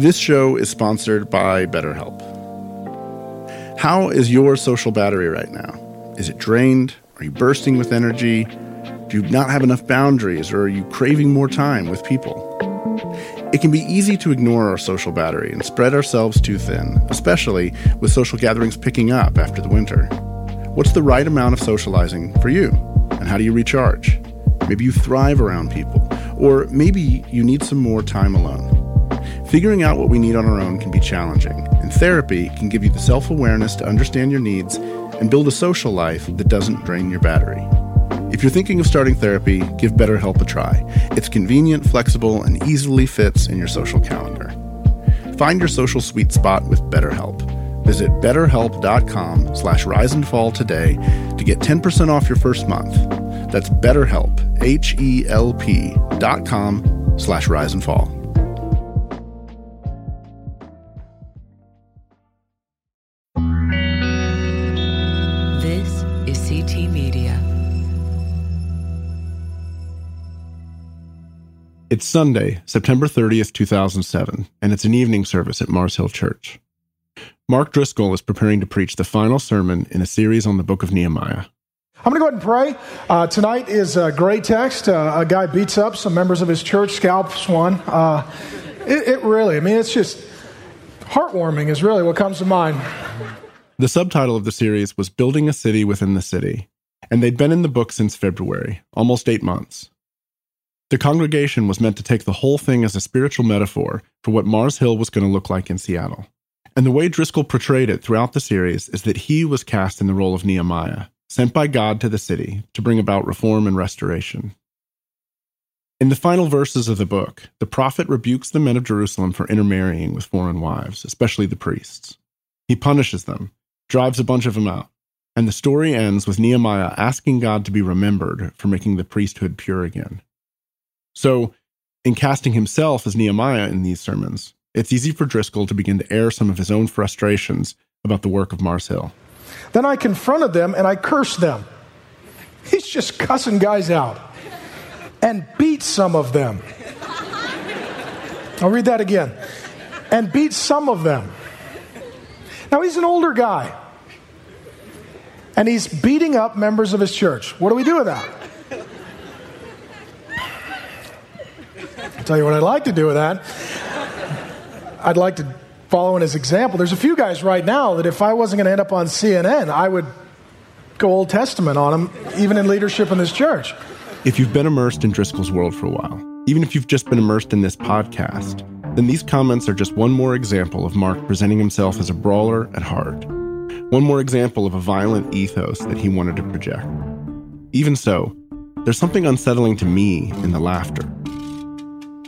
This show is sponsored by BetterHelp. How is your social battery right now? Is it drained? Are you bursting with energy? Do you not have enough boundaries or are you craving more time with people? It can be easy to ignore our social battery and spread ourselves too thin, especially with social gatherings picking up after the winter. What's the right amount of socializing for you? And how do you recharge? Maybe you thrive around people, or maybe you need some more time alone. Figuring out what we need on our own can be challenging, and therapy can give you the self awareness to understand your needs and build a social life that doesn't drain your battery. If you're thinking of starting therapy, give BetterHelp a try. It's convenient, flexible, and easily fits in your social calendar. Find your social sweet spot with BetterHelp. Visit betterhelp.com slash rise and fall today to get 10% off your first month. That's betterhelp, H-E-L-P dot com slash rise and fall. This is CT Media. It's Sunday, September 30th, 2007, and it's an evening service at Mars Hill Church. Mark Driscoll is preparing to preach the final sermon in a series on the book of Nehemiah. I'm going to go ahead and pray. Uh, tonight is a great text. Uh, a guy beats up some members of his church, scalps one. Uh, it, it really, I mean, it's just heartwarming, is really what comes to mind. The subtitle of the series was Building a City Within the City, and they'd been in the book since February, almost eight months. The congregation was meant to take the whole thing as a spiritual metaphor for what Mars Hill was going to look like in Seattle. And the way Driscoll portrayed it throughout the series is that he was cast in the role of Nehemiah, sent by God to the city to bring about reform and restoration. In the final verses of the book, the prophet rebukes the men of Jerusalem for intermarrying with foreign wives, especially the priests. He punishes them, drives a bunch of them out, and the story ends with Nehemiah asking God to be remembered for making the priesthood pure again. So, in casting himself as Nehemiah in these sermons, it's easy for Driscoll to begin to air some of his own frustrations about the work of Mars Hill. Then I confronted them and I cursed them. He's just cussing guys out and beat some of them. I'll read that again. And beat some of them. Now he's an older guy. And he's beating up members of his church. What do we do with that? I'll tell you what I'd like to do with that. I'd like to follow in his example. There's a few guys right now that if I wasn't going to end up on CNN, I would go Old Testament on them, even in leadership in this church. If you've been immersed in Driscoll's world for a while, even if you've just been immersed in this podcast, then these comments are just one more example of Mark presenting himself as a brawler at heart. One more example of a violent ethos that he wanted to project. Even so, there's something unsettling to me in the laughter.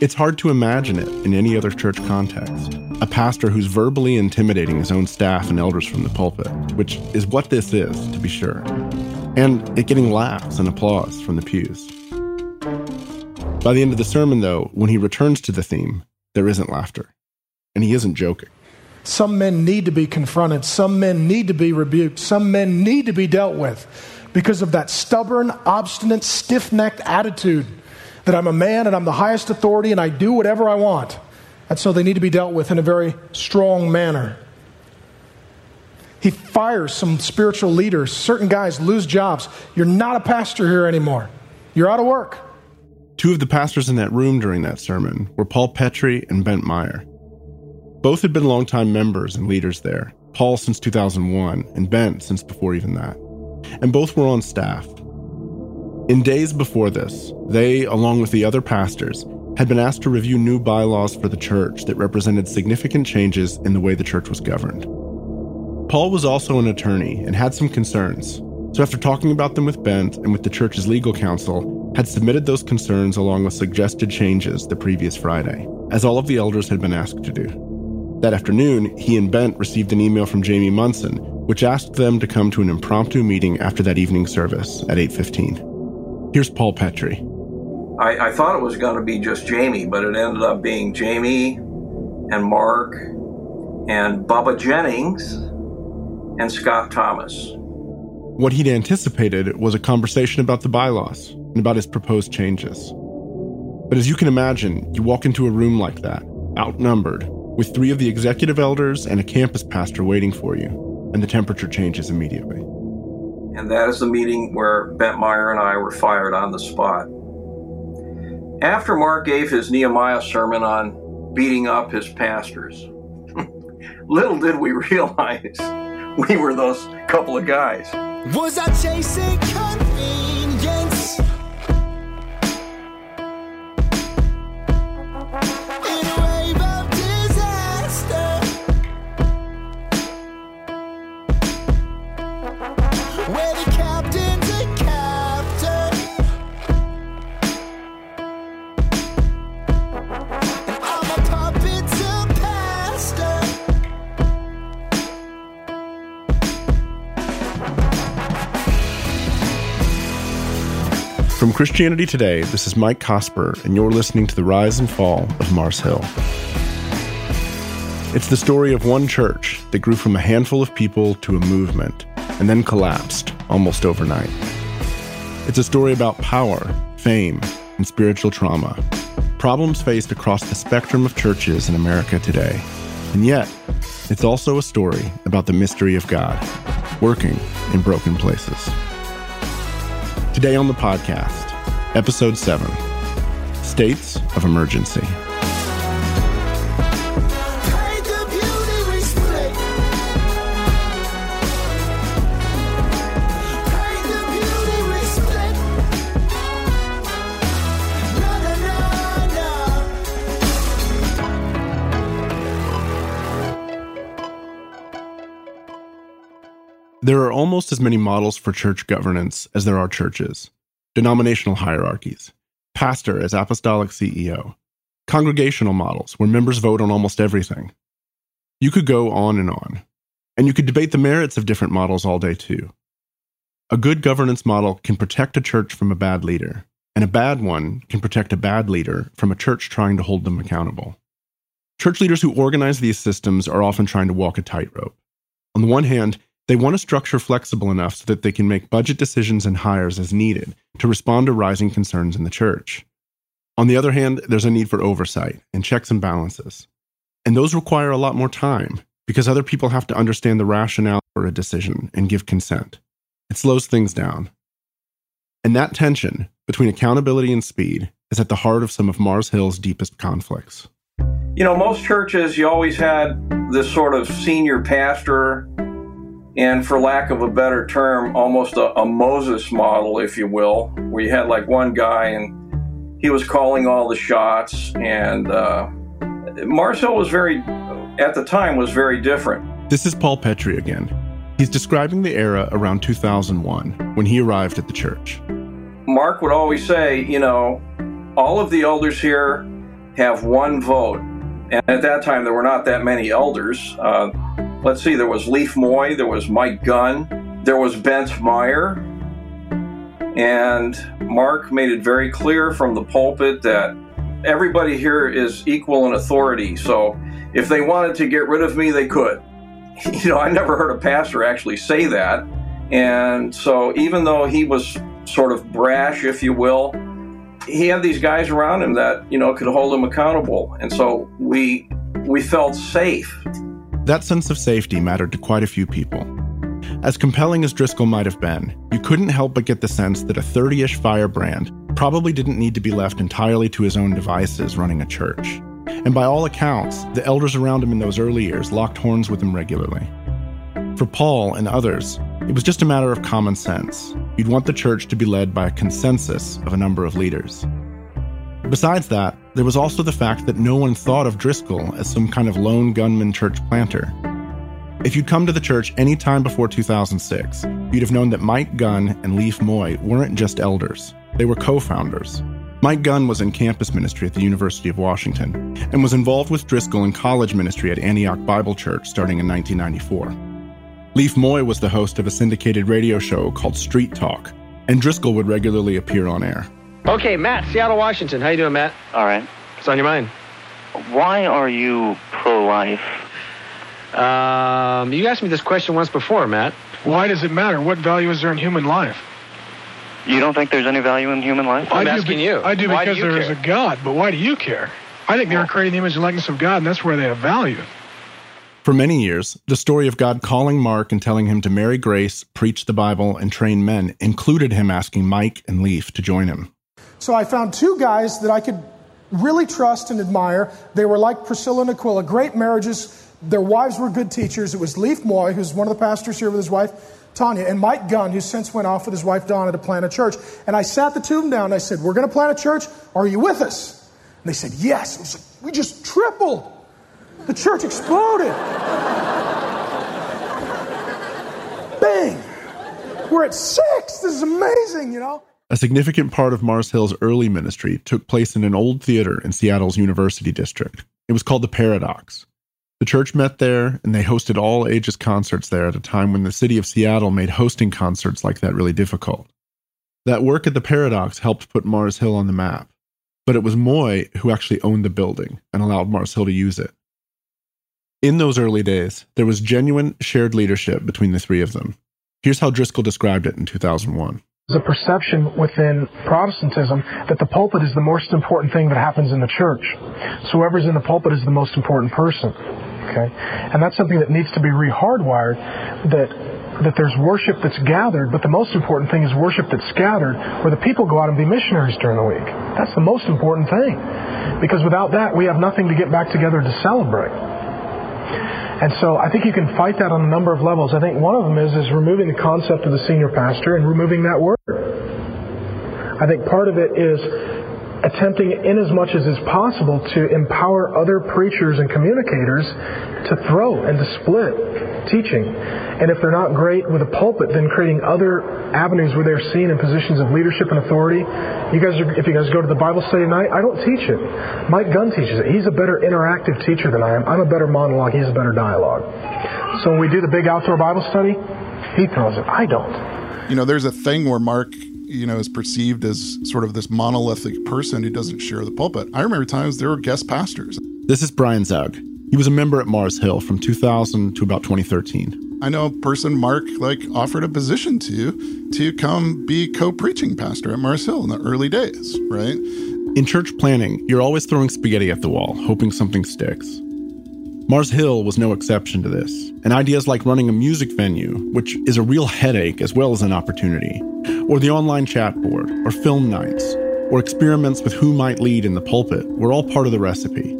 It's hard to imagine it in any other church context. A pastor who's verbally intimidating his own staff and elders from the pulpit, which is what this is, to be sure. And it getting laughs and applause from the pews. By the end of the sermon, though, when he returns to the theme, there isn't laughter. And he isn't joking. Some men need to be confronted. Some men need to be rebuked. Some men need to be dealt with because of that stubborn, obstinate, stiff necked attitude that I'm a man and I'm the highest authority and I do whatever I want. And so they need to be dealt with in a very strong manner. He fires some spiritual leaders. Certain guys lose jobs. You're not a pastor here anymore. You're out of work. Two of the pastors in that room during that sermon were Paul Petry and Bent Meyer. Both had been longtime members and leaders there, Paul since 2001 and Bent since before even that. And both were on staff. In days before this, they, along with the other pastors, had been asked to review new bylaws for the church that represented significant changes in the way the church was governed. Paul was also an attorney and had some concerns, so after talking about them with Bent and with the church's legal counsel, had submitted those concerns along with suggested changes the previous Friday, as all of the elders had been asked to do. That afternoon, he and Bent received an email from Jamie Munson, which asked them to come to an impromptu meeting after that evening service at 8:15. Here's Paul Petry. I, I thought it was going to be just Jamie, but it ended up being Jamie and Mark and Bubba Jennings and Scott Thomas. What he'd anticipated was a conversation about the bylaws and about his proposed changes. But as you can imagine, you walk into a room like that, outnumbered, with three of the executive elders and a campus pastor waiting for you, and the temperature changes immediately. And that is the meeting where Bent Meyer and I were fired on the spot. After Mark gave his Nehemiah sermon on beating up his pastors, little did we realize we were those couple of guys. Was I chasing convenience? From Christianity Today, this is Mike Cosper, and you're listening to The Rise and Fall of Mars Hill. It's the story of one church that grew from a handful of people to a movement and then collapsed almost overnight. It's a story about power, fame, and spiritual trauma, problems faced across the spectrum of churches in America today. And yet, it's also a story about the mystery of God working in broken places. Today on the podcast, Episode 7 States of Emergency. There are almost as many models for church governance as there are churches denominational hierarchies, pastor as apostolic CEO, congregational models where members vote on almost everything. You could go on and on, and you could debate the merits of different models all day too. A good governance model can protect a church from a bad leader, and a bad one can protect a bad leader from a church trying to hold them accountable. Church leaders who organize these systems are often trying to walk a tightrope. On the one hand, they want a structure flexible enough so that they can make budget decisions and hires as needed to respond to rising concerns in the church. On the other hand, there's a need for oversight and checks and balances. And those require a lot more time because other people have to understand the rationale for a decision and give consent. It slows things down. And that tension between accountability and speed is at the heart of some of Mars Hill's deepest conflicts. You know, most churches, you always had this sort of senior pastor, and for lack of a better term, almost a, a Moses model, if you will, where you had like one guy and he was calling all the shots. And uh, Mars Hill was very, at the time, was very different. This is Paul Petry again. He's describing the era around 2001 when he arrived at the church. Mark would always say, you know, all of the elders here have one vote. And at that time, there were not that many elders. Uh, let's see, there was Lief Moi, there was Mike Gunn, there was Bent Meyer. And Mark made it very clear from the pulpit that everybody here is equal in authority. So if they wanted to get rid of me, they could. You know, I never heard a pastor actually say that. And so even though he was sort of brash, if you will, he had these guys around him that, you know, could hold him accountable. And so we we felt safe. That sense of safety mattered to quite a few people. As compelling as Driscoll might have been, you couldn't help but get the sense that a 30 ish firebrand probably didn't need to be left entirely to his own devices running a church. And by all accounts, the elders around him in those early years locked horns with him regularly. For Paul and others, it was just a matter of common sense. You'd want the church to be led by a consensus of a number of leaders. Besides that, there was also the fact that no one thought of Driscoll as some kind of lone gunman church planter. If you'd come to the church any time before 2006, you'd have known that Mike Gunn and Lief Moi weren't just elders, they were co founders. Mike Gunn was in campus ministry at the University of Washington and was involved with Driscoll in college ministry at Antioch Bible Church starting in 1994. Lief Moi was the host of a syndicated radio show called Street Talk, and Driscoll would regularly appear on air. Okay, Matt, Seattle, Washington. How you doing, Matt? All right. What's on your mind? Why are you pro-life? Um, you asked me this question once before, Matt. Why does it matter? What value is there in human life? You don't think there's any value in human life? I'm I do asking be- you. I do Why because you there is care? a God, but why do you care? I think they were created in the image and likeness of God, and that's where they have value. For many years, the story of God calling Mark and telling him to marry Grace, preach the Bible, and train men included him asking Mike and Lief to join him. So I found two guys that I could really trust and admire. They were like Priscilla and Aquila, great marriages. Their wives were good teachers. It was Lief Moi, who's one of the pastors here with his wife, Tanya, and Mike Gunn, who since went off with his wife Donna to plant a church. And I sat the two of them down and I said, We're going to plant a church. Are you with us? And they said, Yes. I was like, We just tripled. The church exploded. Bang. We're at six. This is amazing, you know? A significant part of Mars Hill's early ministry took place in an old theater in Seattle's University District. It was called the Paradox. The church met there, and they hosted all ages concerts there at a time when the city of Seattle made hosting concerts like that really difficult. That work at the Paradox helped put Mars Hill on the map, but it was Moi who actually owned the building and allowed Mars Hill to use it. In those early days, there was genuine shared leadership between the three of them. Here's how Driscoll described it in 2001. There's a perception within Protestantism that the pulpit is the most important thing that happens in the church. So whoever's in the pulpit is the most important person. Okay? And that's something that needs to be rehardwired that that there's worship that's gathered, but the most important thing is worship that's scattered where the people go out and be missionaries during the week. That's the most important thing. Because without that, we have nothing to get back together to celebrate. And so I think you can fight that on a number of levels. I think one of them is is removing the concept of the senior pastor and removing that word. I think part of it is attempting in as much as is possible to empower other preachers and communicators to throw and to split teaching. And if they're not great with a pulpit, then creating other avenues where they're seen in positions of leadership and authority. You guys, are, if you guys go to the Bible study tonight, I don't teach it. Mike Gunn teaches it. He's a better interactive teacher than I am. I'm a better monologue. He's a better dialogue. So when we do the big outdoor Bible study, he throws it. I don't. you know, there's a thing where Mark, you know, is perceived as sort of this monolithic person who doesn't share the pulpit. I remember times there were guest pastors. This is Brian Zug. He was a member at Mars Hill from 2000 to about 2013. I know a person Mark like offered a position to to come be co-preaching pastor at Mars Hill in the early days, right? In church planting, you're always throwing spaghetti at the wall, hoping something sticks. Mars Hill was no exception to this, and ideas like running a music venue, which is a real headache as well as an opportunity, or the online chat board, or film nights, or experiments with who might lead in the pulpit were all part of the recipe.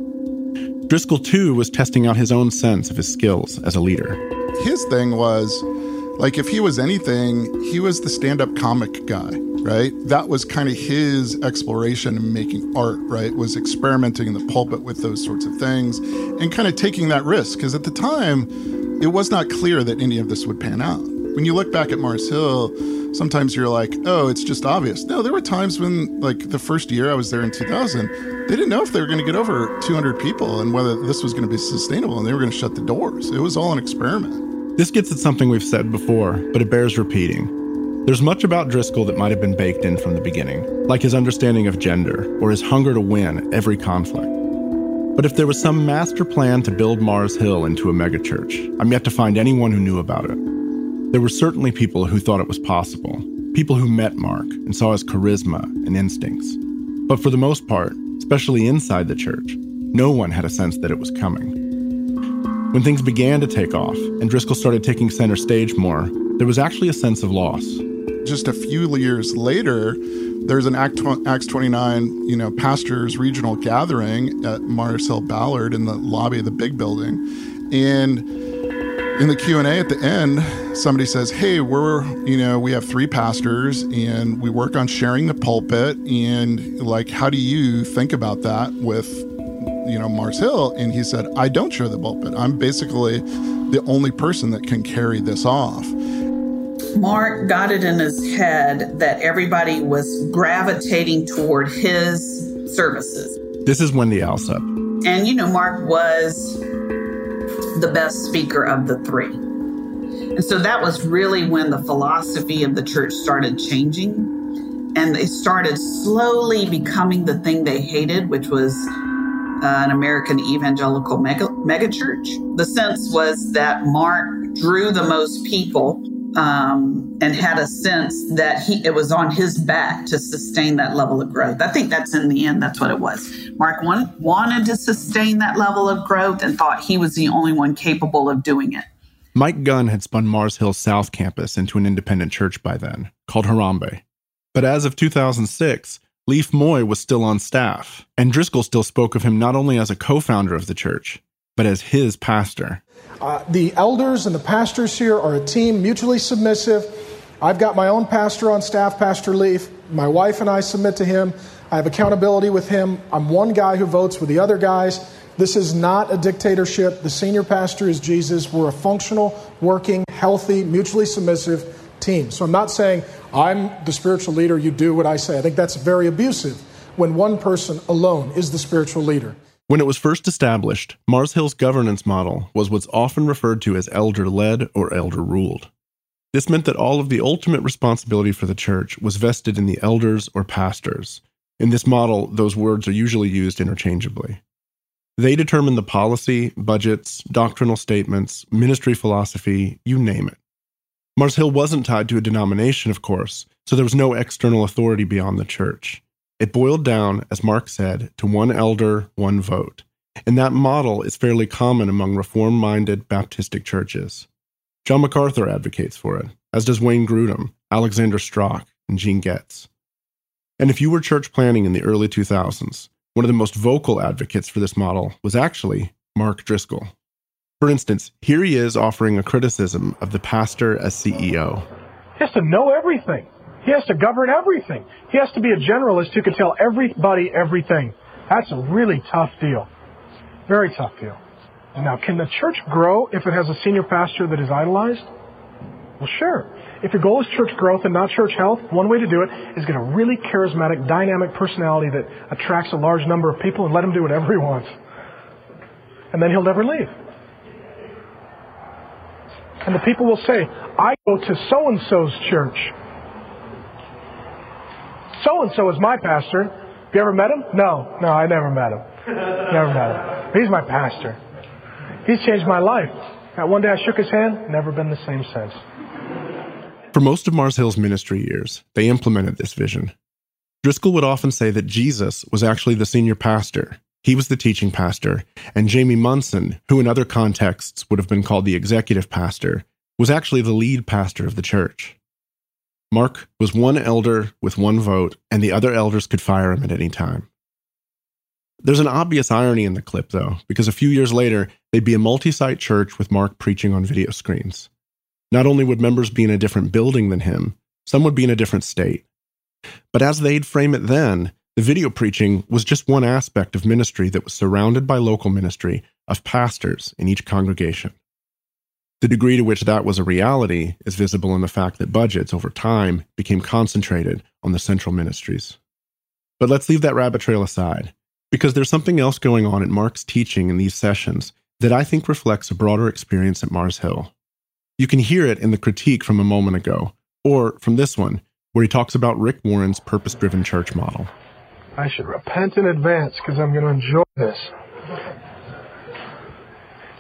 Driscoll, too, was testing out his own sense of his skills as a leader. His thing was like if he was anything, he was the stand-up comic guy, right? That was kind of his exploration in making art, right? Was experimenting in the pulpit with those sorts of things and kind of taking that risk because at the time it was not clear that any of this would pan out. When you look back at Mars Hill, sometimes you're like, "Oh, it's just obvious." No, there were times when like the first year I was there in 2000, they didn't know if they were going to get over 200 people and whether this was going to be sustainable and they were going to shut the doors. It was all an experiment. This gets at something we've said before, but it bears repeating. There's much about Driscoll that might have been baked in from the beginning, like his understanding of gender or his hunger to win every conflict. But if there was some master plan to build Mars Hill into a megachurch, I'm yet to find anyone who knew about it. There were certainly people who thought it was possible, people who met Mark and saw his charisma and instincts. But for the most part, especially inside the church, no one had a sense that it was coming. When things began to take off and Driscoll started taking center stage more, there was actually a sense of loss. Just a few years later, there's an Act Acts 29, you know, pastors regional gathering at Mars Hill Ballard in the lobby of the big building, and in the Q&A at the end, somebody says, "Hey, we're, you know, we have three pastors and we work on sharing the pulpit and like how do you think about that with you know, Mars Hill, and he said, I don't share the pulpit. I'm basically the only person that can carry this off. Mark got it in his head that everybody was gravitating toward his services. This is Wendy Alsup. And, you know, Mark was the best speaker of the three. And so that was really when the philosophy of the church started changing. And they started slowly becoming the thing they hated, which was uh, an American evangelical mega, megachurch. The sense was that Mark drew the most people um, and had a sense that he it was on his back to sustain that level of growth. I think that's in the end that's what it was. Mark wanted, wanted to sustain that level of growth and thought he was the only one capable of doing it. Mike Gunn had spun Mars Hill South Campus into an independent church by then, called Harambee. But as of 2006, Lief Moi was still on staff, and Driscoll still spoke of him not only as a co founder of the church, but as his pastor. Uh, the elders and the pastors here are a team, mutually submissive. I've got my own pastor on staff, Pastor Lief. My wife and I submit to him. I have accountability with him. I'm one guy who votes with the other guys. This is not a dictatorship. The senior pastor is Jesus. We're a functional, working, healthy, mutually submissive team. So I'm not saying I'm the spiritual leader, you do what I say. I think that's very abusive when one person alone is the spiritual leader. When it was first established, Mars Hill's governance model was what's often referred to as elder led or elder ruled. This meant that all of the ultimate responsibility for the church was vested in the elders or pastors. In this model, those words are usually used interchangeably. They determine the policy, budgets, doctrinal statements, ministry philosophy, you name it. Mars Hill wasn't tied to a denomination, of course, so there was no external authority beyond the church. It boiled down, as Mark said, to one elder, one vote. And that model is fairly common among reform minded Baptistic churches. John MacArthur advocates for it, as does Wayne Grudem, Alexander Strauch, and Gene Getz. And if you were church planting in the early 2000s, one of the most vocal advocates for this model was actually Mark Driscoll. For instance, here he is offering a criticism of the pastor as CEO. He has to know everything. He has to govern everything. He has to be a generalist who can tell everybody everything. That's a really tough deal. Very tough deal. Now, can the church grow if it has a senior pastor that is idolized? Well, sure. If your goal is church growth and not church health, one way to do it is get a really charismatic, dynamic personality that attracts a large number of people and let him do whatever he wants. And then he'll never leave. And the people will say, I go to so and so's church. So and so is my pastor. Have you ever met him? No, no, I never met him. Never met him. He's my pastor. He's changed my life. That one day I shook his hand, never been the same since. For most of Mars Hill's ministry years, they implemented this vision. Driscoll would often say that Jesus was actually the senior pastor. He was the teaching pastor, and Jamie Munson, who in other contexts would have been called the executive pastor, was actually the lead pastor of the church. Mark was one elder with one vote, and the other elders could fire him at any time. There's an obvious irony in the clip, though, because a few years later, they'd be a multi site church with Mark preaching on video screens. Not only would members be in a different building than him, some would be in a different state. But as they'd frame it then, the video preaching was just one aspect of ministry that was surrounded by local ministry of pastors in each congregation. The degree to which that was a reality is visible in the fact that budgets over time became concentrated on the central ministries. But let's leave that rabbit trail aside, because there's something else going on in Mark's teaching in these sessions that I think reflects a broader experience at Mars Hill. You can hear it in the critique from a moment ago, or from this one, where he talks about Rick Warren's purpose driven church model. I should repent in advance because I'm going to enjoy this.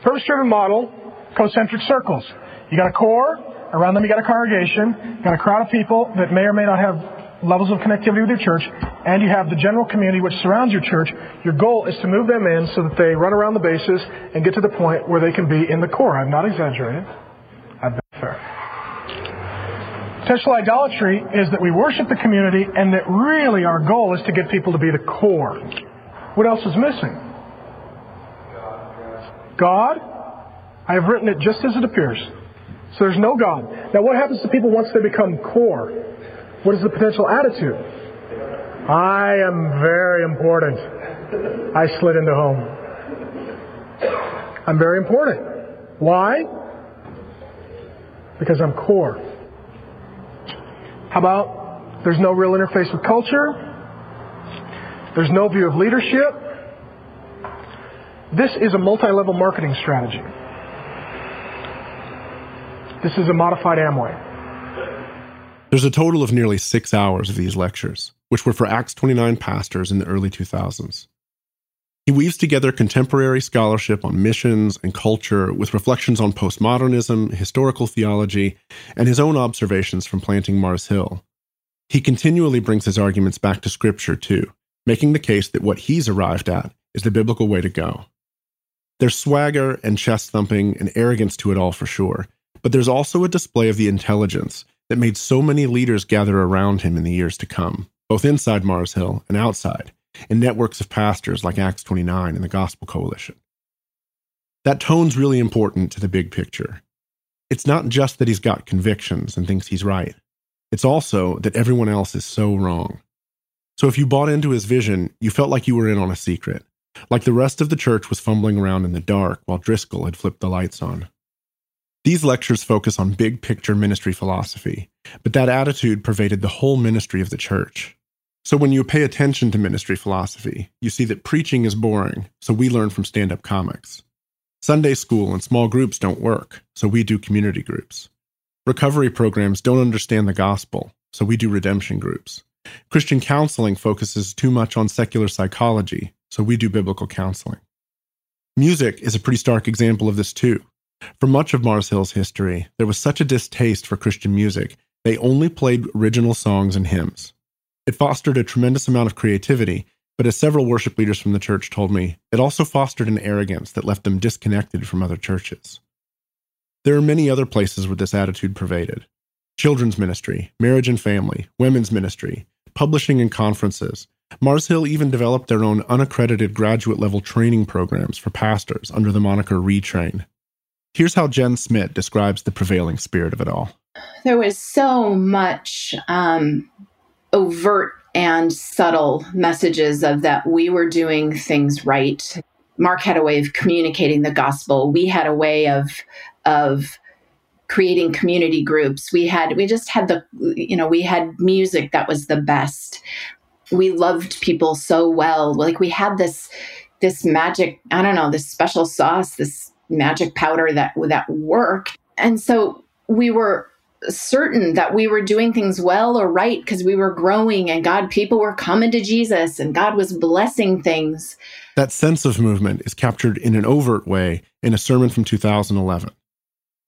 Purpose driven model concentric circles. You got a core, around them you got a congregation, you got a crowd of people that may or may not have levels of connectivity with your church, and you have the general community which surrounds your church. Your goal is to move them in so that they run around the bases and get to the point where they can be in the core. I'm not exaggerating. I've been fair. Potential idolatry is that we worship the community and that really our goal is to get people to be the core. What else is missing? God, I have written it just as it appears. So there's no God. Now, what happens to people once they become core? What is the potential attitude? I am very important. I slid into home. I'm very important. Why? Because I'm core. How about there's no real interface with culture? There's no view of leadership. This is a multi level marketing strategy. This is a modified Amway. There's a total of nearly six hours of these lectures, which were for Acts 29 pastors in the early 2000s. He weaves together contemporary scholarship on missions and culture with reflections on postmodernism, historical theology, and his own observations from planting Mars Hill. He continually brings his arguments back to Scripture, too, making the case that what he's arrived at is the biblical way to go. There's swagger and chest thumping and arrogance to it all for sure, but there's also a display of the intelligence that made so many leaders gather around him in the years to come, both inside Mars Hill and outside in networks of pastors like Acts 29 and the Gospel Coalition. That tone's really important to the big picture. It's not just that he's got convictions and thinks he's right, it's also that everyone else is so wrong. So if you bought into his vision, you felt like you were in on a secret, like the rest of the church was fumbling around in the dark while Driscoll had flipped the lights on. These lectures focus on big picture ministry philosophy, but that attitude pervaded the whole ministry of the church. So when you pay attention to ministry philosophy, you see that preaching is boring, so we learn from stand up comics. Sunday school and small groups don't work, so we do community groups. Recovery programs don't understand the gospel, so we do redemption groups. Christian counseling focuses too much on secular psychology, so we do biblical counseling. Music is a pretty stark example of this too. For much of Mars Hill's history, there was such a distaste for Christian music, they only played original songs and hymns. It fostered a tremendous amount of creativity, but as several worship leaders from the church told me, it also fostered an arrogance that left them disconnected from other churches. There are many other places where this attitude pervaded children's ministry, marriage and family, women's ministry, publishing and conferences. Mars Hill even developed their own unaccredited graduate level training programs for pastors under the moniker Retrain. Here's how Jen Smith describes the prevailing spirit of it all. There was so much um, overt and subtle messages of that we were doing things right. Mark had a way of communicating the gospel. We had a way of of creating community groups. We had we just had the you know, we had music that was the best. We loved people so well. Like we had this this magic, I don't know, this special sauce, this magic powder that that worked. And so we were certain that we were doing things well or right because we were growing and God, people were coming to Jesus and God was blessing things. That sense of movement is captured in an overt way in a sermon from 2011.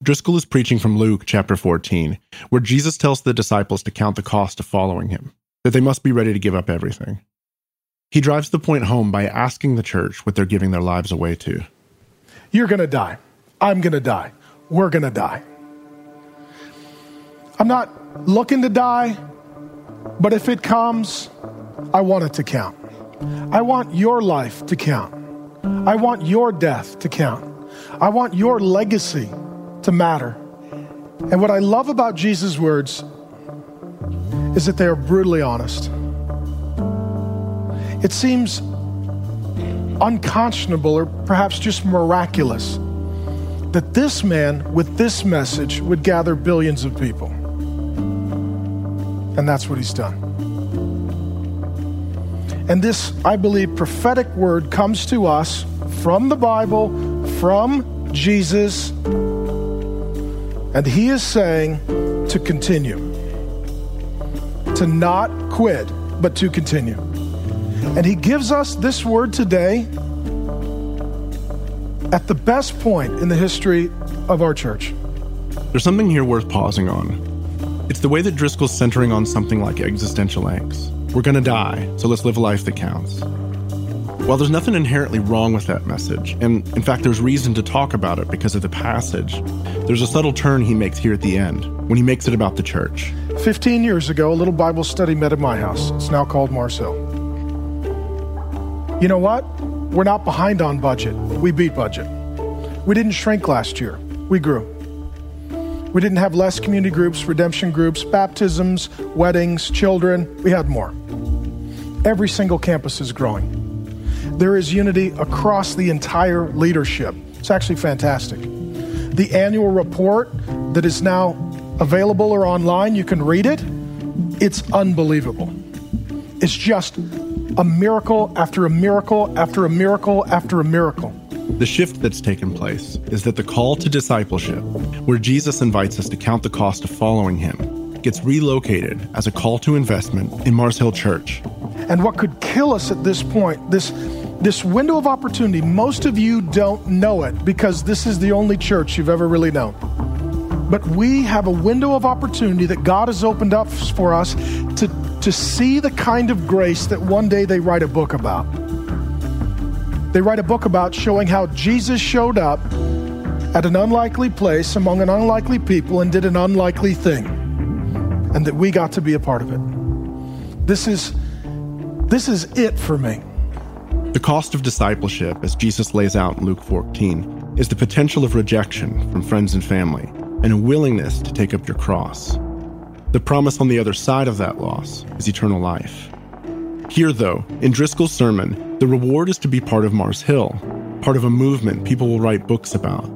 Driscoll is preaching from Luke chapter 14, where Jesus tells the disciples to count the cost of following him, that they must be ready to give up everything. He drives the point home by asking the church what they're giving their lives away to. You're going to die. I'm going to die. We're going to die. I'm not looking to die, but if it comes, I want it to count. I want your life to count. I want your death to count. I want your legacy to matter. And what I love about Jesus' words is that they are brutally honest. It seems unconscionable or perhaps just miraculous that this man with this message would gather billions of people. And that's what he's done. And this, I believe, prophetic word comes to us from the Bible, from Jesus. And he is saying to continue, to not quit, but to continue. And he gives us this word today at the best point in the history of our church. There's something here worth pausing on. It's the way that Driscoll's centering on something like existential angst. We're gonna die, so let's live a life that counts. While there's nothing inherently wrong with that message, and in fact, there's reason to talk about it because of the passage, there's a subtle turn he makes here at the end when he makes it about the church. 15 years ago, a little Bible study met at my house. It's now called Mars Hill. You know what? We're not behind on budget. We beat budget. We didn't shrink last year, we grew. We didn't have less community groups, redemption groups, baptisms, weddings, children. We had more. Every single campus is growing. There is unity across the entire leadership. It's actually fantastic. The annual report that is now available or online, you can read it. It's unbelievable. It's just a miracle after a miracle after a miracle after a miracle. The shift that's taken place is that the call to discipleship, where Jesus invites us to count the cost of following him, gets relocated as a call to investment in Mars Hill Church. And what could kill us at this point, this this window of opportunity, most of you don't know it because this is the only church you've ever really known. But we have a window of opportunity that God has opened up for us to, to see the kind of grace that one day they write a book about. They write a book about showing how Jesus showed up at an unlikely place among an unlikely people and did an unlikely thing, and that we got to be a part of it. This is, this is it for me. The cost of discipleship, as Jesus lays out in Luke 14, is the potential of rejection from friends and family and a willingness to take up your cross. The promise on the other side of that loss is eternal life. Here, though, in Driscoll's sermon, the reward is to be part of Mars Hill, part of a movement people will write books about.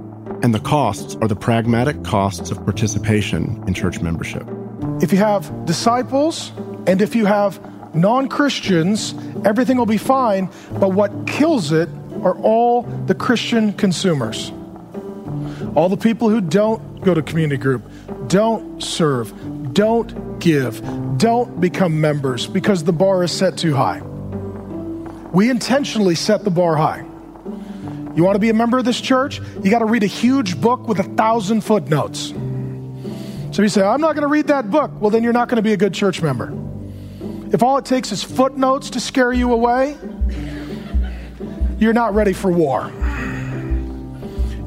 And the costs are the pragmatic costs of participation in church membership. If you have disciples and if you have non Christians, everything will be fine. But what kills it are all the Christian consumers. All the people who don't go to community group, don't serve, don't give, don't become members because the bar is set too high. We intentionally set the bar high. You want to be a member of this church? You got to read a huge book with a thousand footnotes. So you say, I'm not going to read that book. Well, then you're not going to be a good church member. If all it takes is footnotes to scare you away, you're not ready for war.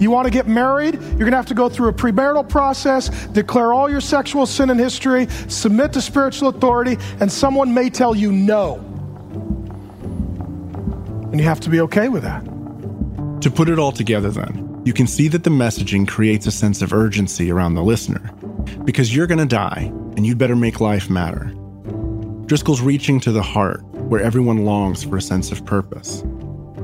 You want to get married? You're going to have to go through a premarital process, declare all your sexual sin and history, submit to spiritual authority, and someone may tell you no. And you have to be okay with that. To put it all together, then, you can see that the messaging creates a sense of urgency around the listener. Because you're going to die, and you'd better make life matter. Driscoll's reaching to the heart, where everyone longs for a sense of purpose.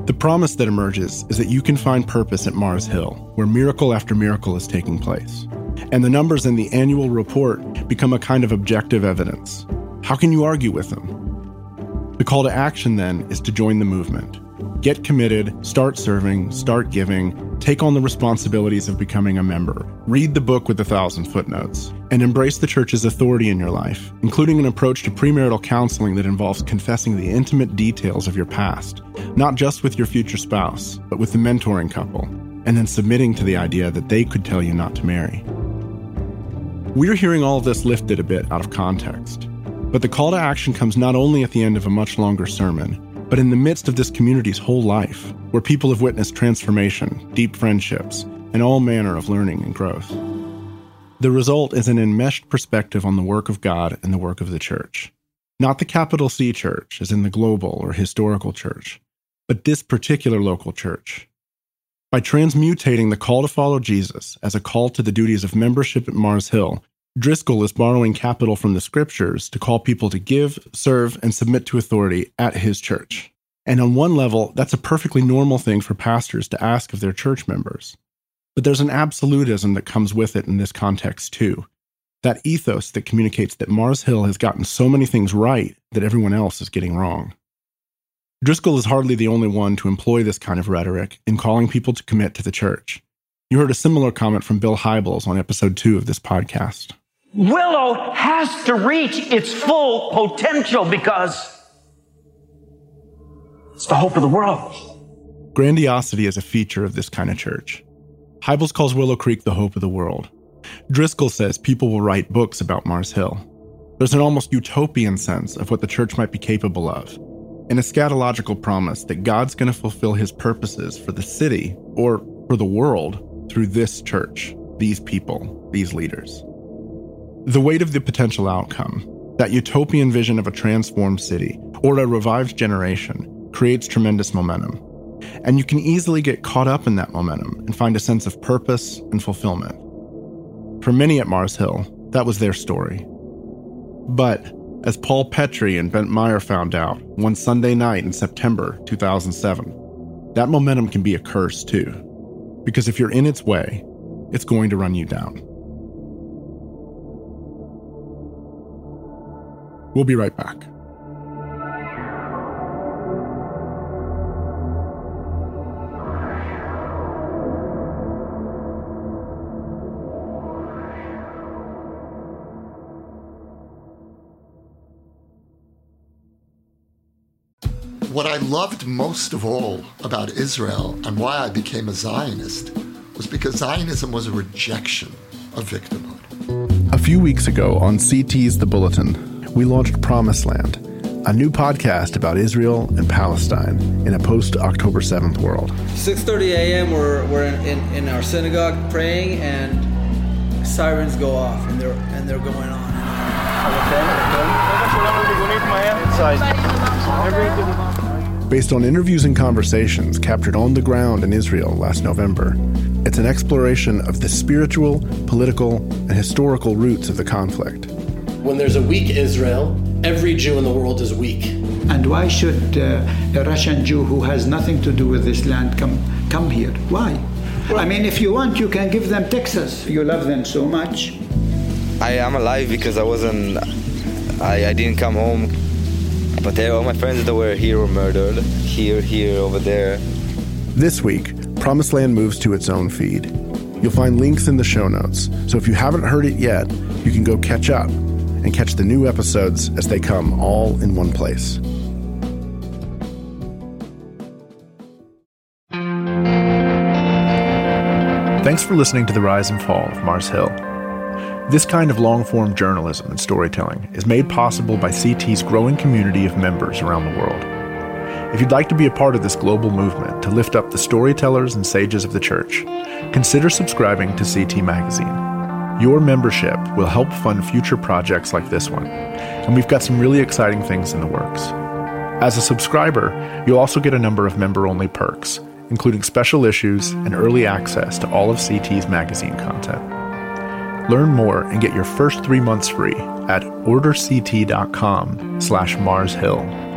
The promise that emerges is that you can find purpose at Mars Hill, where miracle after miracle is taking place. And the numbers in the annual report become a kind of objective evidence. How can you argue with them? The call to action then is to join the movement. Get committed, start serving, start giving, take on the responsibilities of becoming a member, read the book with a thousand footnotes, and embrace the church's authority in your life, including an approach to premarital counseling that involves confessing the intimate details of your past, not just with your future spouse, but with the mentoring couple, and then submitting to the idea that they could tell you not to marry. We're hearing all of this lifted a bit out of context, but the call to action comes not only at the end of a much longer sermon, but in the midst of this community's whole life, where people have witnessed transformation, deep friendships, and all manner of learning and growth. The result is an enmeshed perspective on the work of God and the work of the church. Not the capital C church, as in the global or historical church, but this particular local church. By transmutating the call to follow Jesus as a call to the duties of membership at Mars Hill, Driscoll is borrowing capital from the scriptures to call people to give, serve, and submit to authority at his church. And on one level, that's a perfectly normal thing for pastors to ask of their church members. But there's an absolutism that comes with it in this context, too. That ethos that communicates that Mars Hill has gotten so many things right that everyone else is getting wrong. Driscoll is hardly the only one to employ this kind of rhetoric in calling people to commit to the church. You heard a similar comment from Bill Hybels on episode two of this podcast. Willow has to reach its full potential because it's the hope of the world. Grandiosity is a feature of this kind of church. Hybels calls Willow Creek the hope of the world. Driscoll says people will write books about Mars Hill. There's an almost utopian sense of what the church might be capable of, an eschatological promise that God's going to fulfill his purposes for the city or for the world through this church, these people, these leaders. The weight of the potential outcome, that utopian vision of a transformed city or a revived generation, creates tremendous momentum. And you can easily get caught up in that momentum and find a sense of purpose and fulfillment. For many at Mars Hill, that was their story. But, as Paul Petry and Bent Meyer found out one Sunday night in September 2007, that momentum can be a curse too. Because if you're in its way, it's going to run you down. We'll be right back. what I loved most of all about Israel and why I became a Zionist was because Zionism was a rejection of victimhood. A few weeks ago on CT's The Bulletin, we launched Promised Land, a new podcast about Israel and Palestine in a post-October 7th world. 6.30 a.m. we're, we're in, in, in our synagogue praying and sirens go off and they're, and they're going on. Based on interviews and conversations captured on the ground in Israel last November, it's an exploration of the spiritual, political, and historical roots of the conflict. When there's a weak Israel, every Jew in the world is weak. And why should uh, a Russian Jew who has nothing to do with this land come come here? Why? I mean, if you want, you can give them Texas. You love them so much. I am alive because I wasn't. I, I didn't come home. But they, all my friends that were here were murdered. Here, here, over there. This week, Promised Land moves to its own feed. You'll find links in the show notes, so if you haven't heard it yet, you can go catch up and catch the new episodes as they come all in one place. Thanks for listening to The Rise and Fall of Mars Hill. This kind of long form journalism and storytelling is made possible by CT's growing community of members around the world. If you'd like to be a part of this global movement to lift up the storytellers and sages of the church, consider subscribing to CT Magazine. Your membership will help fund future projects like this one, and we've got some really exciting things in the works. As a subscriber, you'll also get a number of member only perks, including special issues and early access to all of CT's magazine content. Learn more and get your first three months free at orderct.com slash marshill.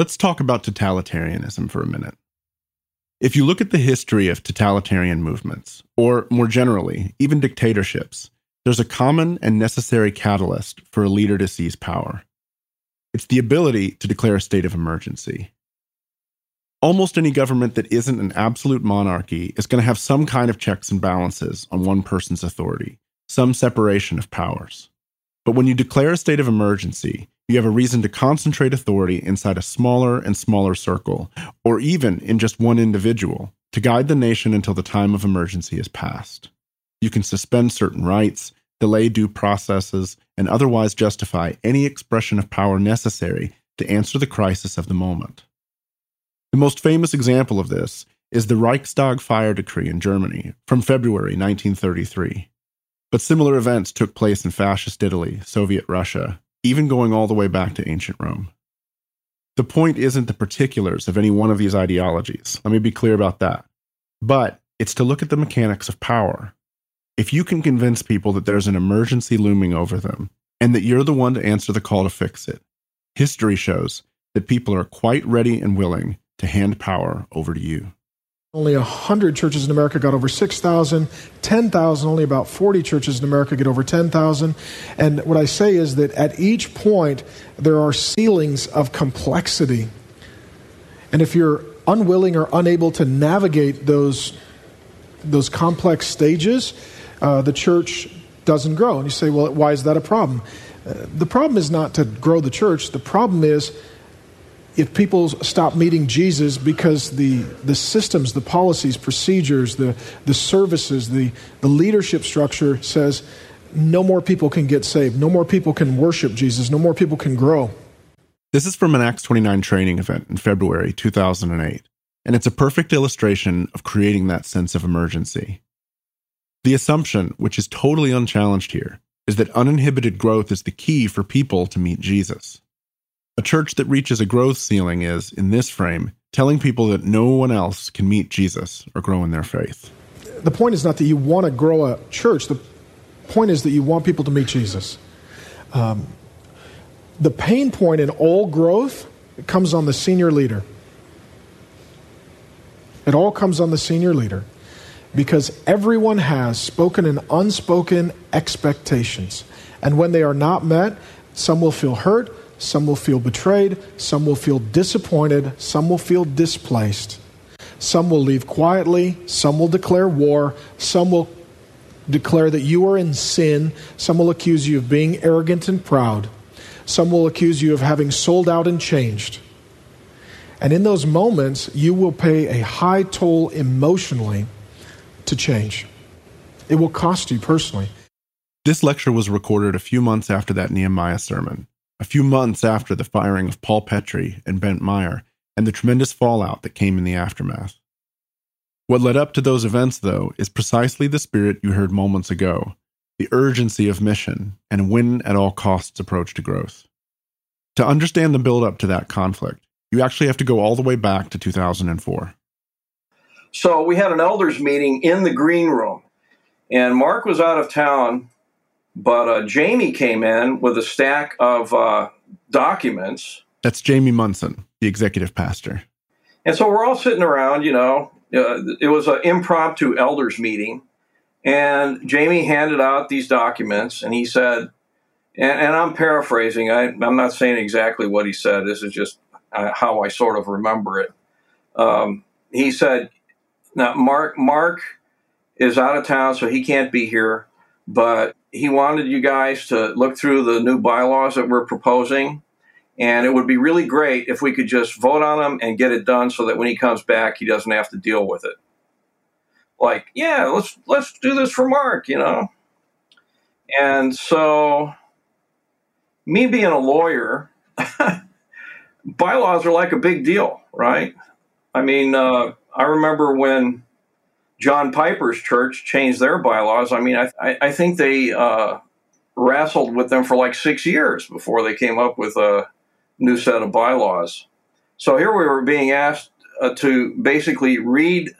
Let's talk about totalitarianism for a minute. If you look at the history of totalitarian movements, or more generally, even dictatorships, there's a common and necessary catalyst for a leader to seize power. It's the ability to declare a state of emergency. Almost any government that isn't an absolute monarchy is going to have some kind of checks and balances on one person's authority, some separation of powers. But when you declare a state of emergency, you have a reason to concentrate authority inside a smaller and smaller circle, or even in just one individual, to guide the nation until the time of emergency is past. You can suspend certain rights, delay due processes, and otherwise justify any expression of power necessary to answer the crisis of the moment. The most famous example of this is the Reichstag fire decree in Germany from February 1933. But similar events took place in fascist Italy, Soviet Russia, even going all the way back to ancient Rome. The point isn't the particulars of any one of these ideologies. Let me be clear about that. But it's to look at the mechanics of power. If you can convince people that there's an emergency looming over them and that you're the one to answer the call to fix it, history shows that people are quite ready and willing to hand power over to you. Only 100 churches in America got over 6,000, 10,000, only about 40 churches in America get over 10,000. And what I say is that at each point, there are ceilings of complexity. And if you're unwilling or unable to navigate those, those complex stages, uh, the church doesn't grow. And you say, well, why is that a problem? Uh, the problem is not to grow the church, the problem is if people stop meeting Jesus because the, the systems, the policies, procedures, the, the services, the, the leadership structure says no more people can get saved, no more people can worship Jesus, no more people can grow. This is from an Acts 29 training event in February 2008, and it's a perfect illustration of creating that sense of emergency. The assumption, which is totally unchallenged here, is that uninhibited growth is the key for people to meet Jesus. A church that reaches a growth ceiling is, in this frame, telling people that no one else can meet Jesus or grow in their faith. The point is not that you want to grow a church, the point is that you want people to meet Jesus. Um, the pain point in all growth comes on the senior leader. It all comes on the senior leader because everyone has spoken and unspoken expectations. And when they are not met, some will feel hurt, some will feel betrayed, some will feel disappointed, some will feel displaced. Some will leave quietly, some will declare war, some will declare that you are in sin, some will accuse you of being arrogant and proud, some will accuse you of having sold out and changed. And in those moments, you will pay a high toll emotionally to change. It will cost you personally. This lecture was recorded a few months after that Nehemiah sermon, a few months after the firing of Paul Petry and Bent Meyer, and the tremendous fallout that came in the aftermath. What led up to those events, though, is precisely the spirit you heard moments ago the urgency of mission and win at all costs approach to growth. To understand the build up to that conflict, you actually have to go all the way back to 2004. So we had an elders meeting in the green room, and Mark was out of town, but uh, Jamie came in with a stack of uh, documents. That's Jamie Munson, the executive pastor. And so we're all sitting around, you know, uh, it was an impromptu elders meeting. And Jamie handed out these documents and he said, and, and I'm paraphrasing, I, am not saying exactly what he said, this is just uh, how I sort of remember it. Um, he said, now Mark, Mark is out of town, so he can't be here, but he wanted you guys to look through the new bylaws that we're proposing and it would be really great if we could just vote on them and get it done so that when he comes back, he doesn't have to deal with it. Like, yeah, let's let's do this for Mark, you know. And so, me being a lawyer, bylaws are like a big deal, right? I mean, uh, I remember when John Piper's church changed their bylaws. I mean, I, I, I think they uh, wrestled with them for like six years before they came up with a new set of bylaws. So here we were being asked uh, to basically read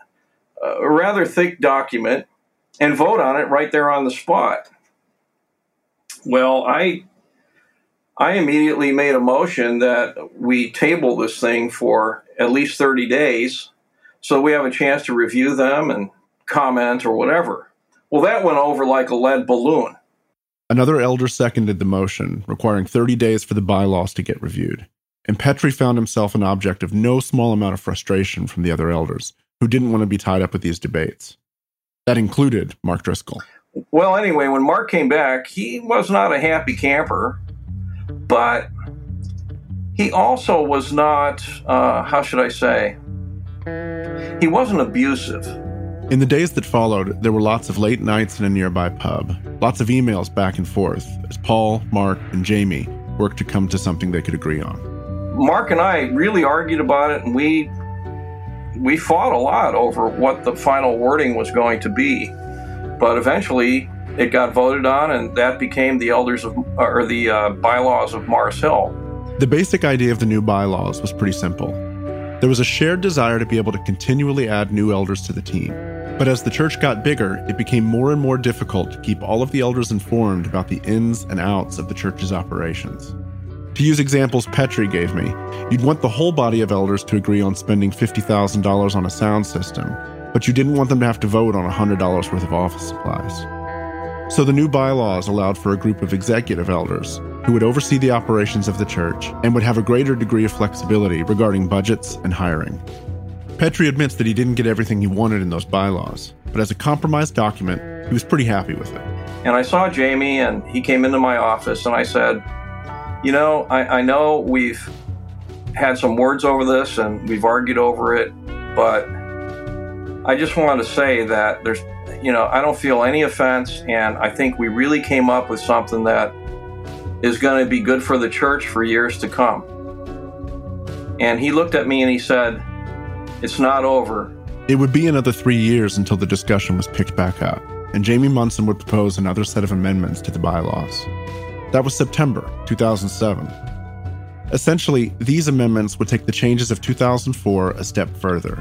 a rather thick document and vote on it right there on the spot. Well, I I immediately made a motion that we table this thing for at least 30 days so we have a chance to review them and comment or whatever. Well, that went over like a lead balloon. Another elder seconded the motion, requiring 30 days for the bylaws to get reviewed. And Petry found himself an object of no small amount of frustration from the other elders, who didn't want to be tied up with these debates. That included Mark Driscoll. Well, anyway, when Mark came back, he was not a happy camper, but he also was not, uh, how should I say, he wasn't abusive. In the days that followed, there were lots of late nights in a nearby pub, lots of emails back and forth as Paul, Mark, and Jamie worked to come to something they could agree on. Mark and I really argued about it, and we we fought a lot over what the final wording was going to be. But eventually, it got voted on, and that became the elders of or the uh, bylaws of Mars Hill. The basic idea of the new bylaws was pretty simple. There was a shared desire to be able to continually add new elders to the team. But as the church got bigger, it became more and more difficult to keep all of the elders informed about the ins and outs of the church's operations. To use examples Petry gave me, you'd want the whole body of elders to agree on spending $50,000 on a sound system, but you didn't want them to have to vote on $100 worth of office supplies. So the new bylaws allowed for a group of executive elders who would oversee the operations of the church and would have a greater degree of flexibility regarding budgets and hiring. Petry admits that he didn't get everything he wanted in those bylaws, but as a compromise document, he was pretty happy with it. And I saw Jamie, and he came into my office, and I said, You know, I, I know we've had some words over this and we've argued over it, but I just want to say that there's, you know, I don't feel any offense, and I think we really came up with something that is going to be good for the church for years to come. And he looked at me and he said, it's not over. It would be another three years until the discussion was picked back up, and Jamie Munson would propose another set of amendments to the bylaws. That was September 2007. Essentially, these amendments would take the changes of 2004 a step further.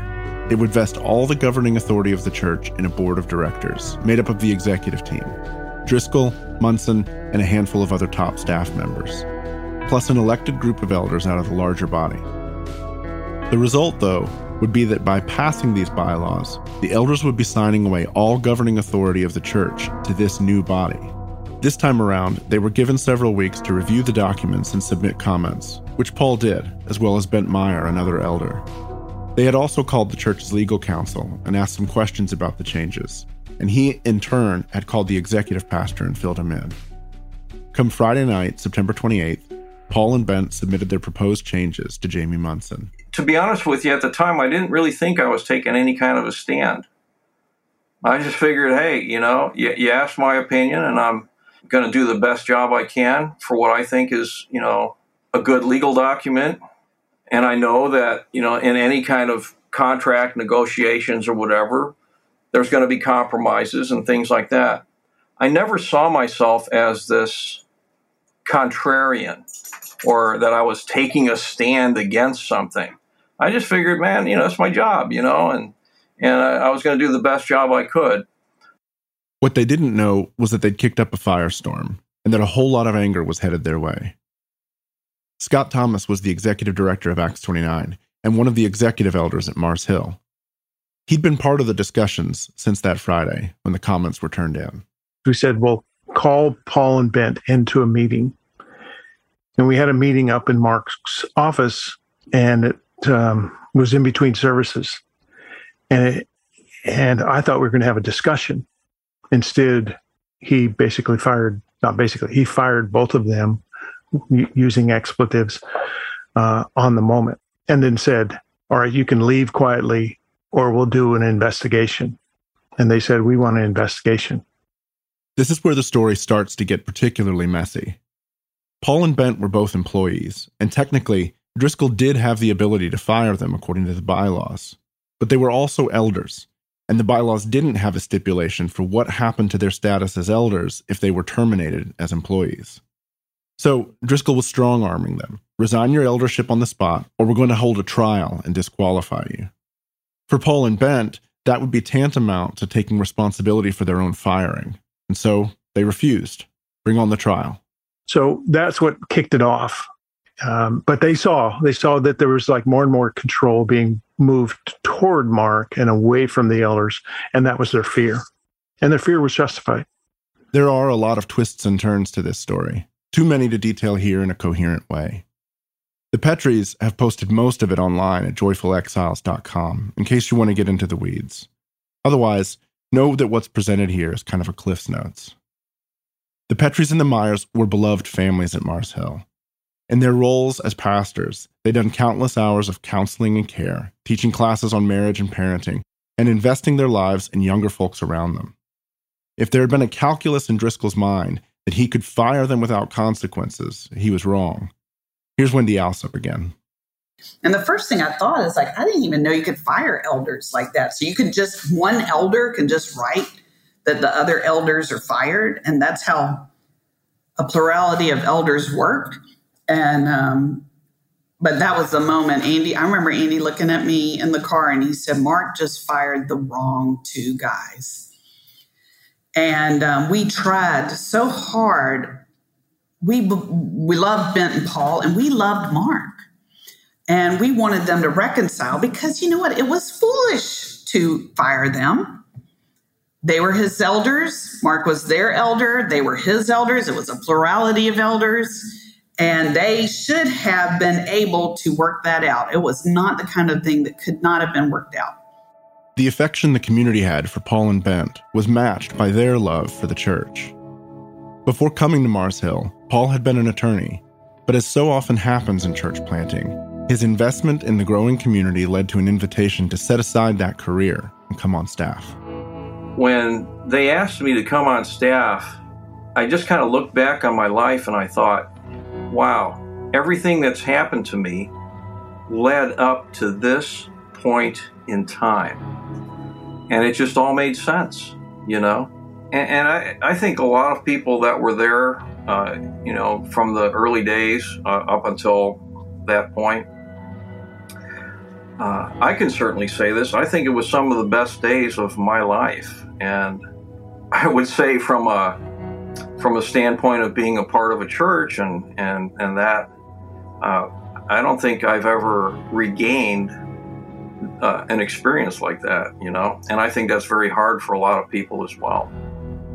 It would vest all the governing authority of the church in a board of directors made up of the executive team Driscoll, Munson, and a handful of other top staff members, plus an elected group of elders out of the larger body. The result, though, would be that by passing these bylaws, the elders would be signing away all governing authority of the church to this new body. This time around, they were given several weeks to review the documents and submit comments, which Paul did, as well as Bent Meyer, another elder. They had also called the church's legal counsel and asked some questions about the changes, and he, in turn, had called the executive pastor and filled him in. Come Friday night, September 28th, Paul and Bent submitted their proposed changes to Jamie Munson. To be honest with you, at the time, I didn't really think I was taking any kind of a stand. I just figured, hey, you know, you, you asked my opinion, and I'm going to do the best job I can for what I think is, you know, a good legal document. And I know that, you know, in any kind of contract negotiations or whatever, there's going to be compromises and things like that. I never saw myself as this contrarian or that I was taking a stand against something. I just figured, man, you know, it's my job, you know, and and I, I was going to do the best job I could. What they didn't know was that they'd kicked up a firestorm and that a whole lot of anger was headed their way. Scott Thomas was the executive director of Acts 29 and one of the executive elders at Mars Hill. He'd been part of the discussions since that Friday when the comments were turned in. We said, well, call Paul and Bent into a meeting. And we had a meeting up in Mark's office, and it um, was in between services. And, it, and I thought we were going to have a discussion. Instead, he basically fired, not basically, he fired both of them using expletives uh, on the moment and then said, All right, you can leave quietly or we'll do an investigation. And they said, We want an investigation. This is where the story starts to get particularly messy. Paul and Bent were both employees, and technically, Driscoll did have the ability to fire them according to the bylaws. But they were also elders, and the bylaws didn't have a stipulation for what happened to their status as elders if they were terminated as employees. So Driscoll was strong arming them resign your eldership on the spot, or we're going to hold a trial and disqualify you. For Paul and Bent, that would be tantamount to taking responsibility for their own firing. And so they refused. Bring on the trial. So that's what kicked it off. Um, but they saw they saw that there was like more and more control being moved toward Mark and away from the elders, and that was their fear, and their fear was justified. There are a lot of twists and turns to this story, too many to detail here in a coherent way. The Petrys have posted most of it online at joyfulexiles.com in case you want to get into the weeds. Otherwise, know that what's presented here is kind of a Cliff's Notes. The Petrys and the Meyers were beloved families at Mars Hill. In their roles as pastors, they'd done countless hours of counseling and care, teaching classes on marriage and parenting, and investing their lives in younger folks around them. If there had been a calculus in Driscoll's mind that he could fire them without consequences, he was wrong. Here's Wendy Alsup again. And the first thing I thought is like, I didn't even know you could fire elders like that. So you could just, one elder can just write that the other elders are fired. And that's how a plurality of elders work. And, um, but that was the moment Andy, I remember Andy looking at me in the car and he said, Mark just fired the wrong two guys. And um, we tried so hard. We, we loved Bent and Paul and we loved Mark. And we wanted them to reconcile because you know what? It was foolish to fire them. They were his elders. Mark was their elder. They were his elders. It was a plurality of elders. And they should have been able to work that out. It was not the kind of thing that could not have been worked out. The affection the community had for Paul and Bent was matched by their love for the church. Before coming to Mars Hill, Paul had been an attorney, but as so often happens in church planting, his investment in the growing community led to an invitation to set aside that career and come on staff. When they asked me to come on staff, I just kind of looked back on my life and I thought, wow, everything that's happened to me led up to this point in time. And it just all made sense, you know? And, and I, I think a lot of people that were there, uh, you know, from the early days uh, up until that point, uh, I can certainly say this. I think it was some of the best days of my life, and I would say from a from a standpoint of being a part of a church and and and that, uh, I don't think I've ever regained uh, an experience like that. You know, and I think that's very hard for a lot of people as well.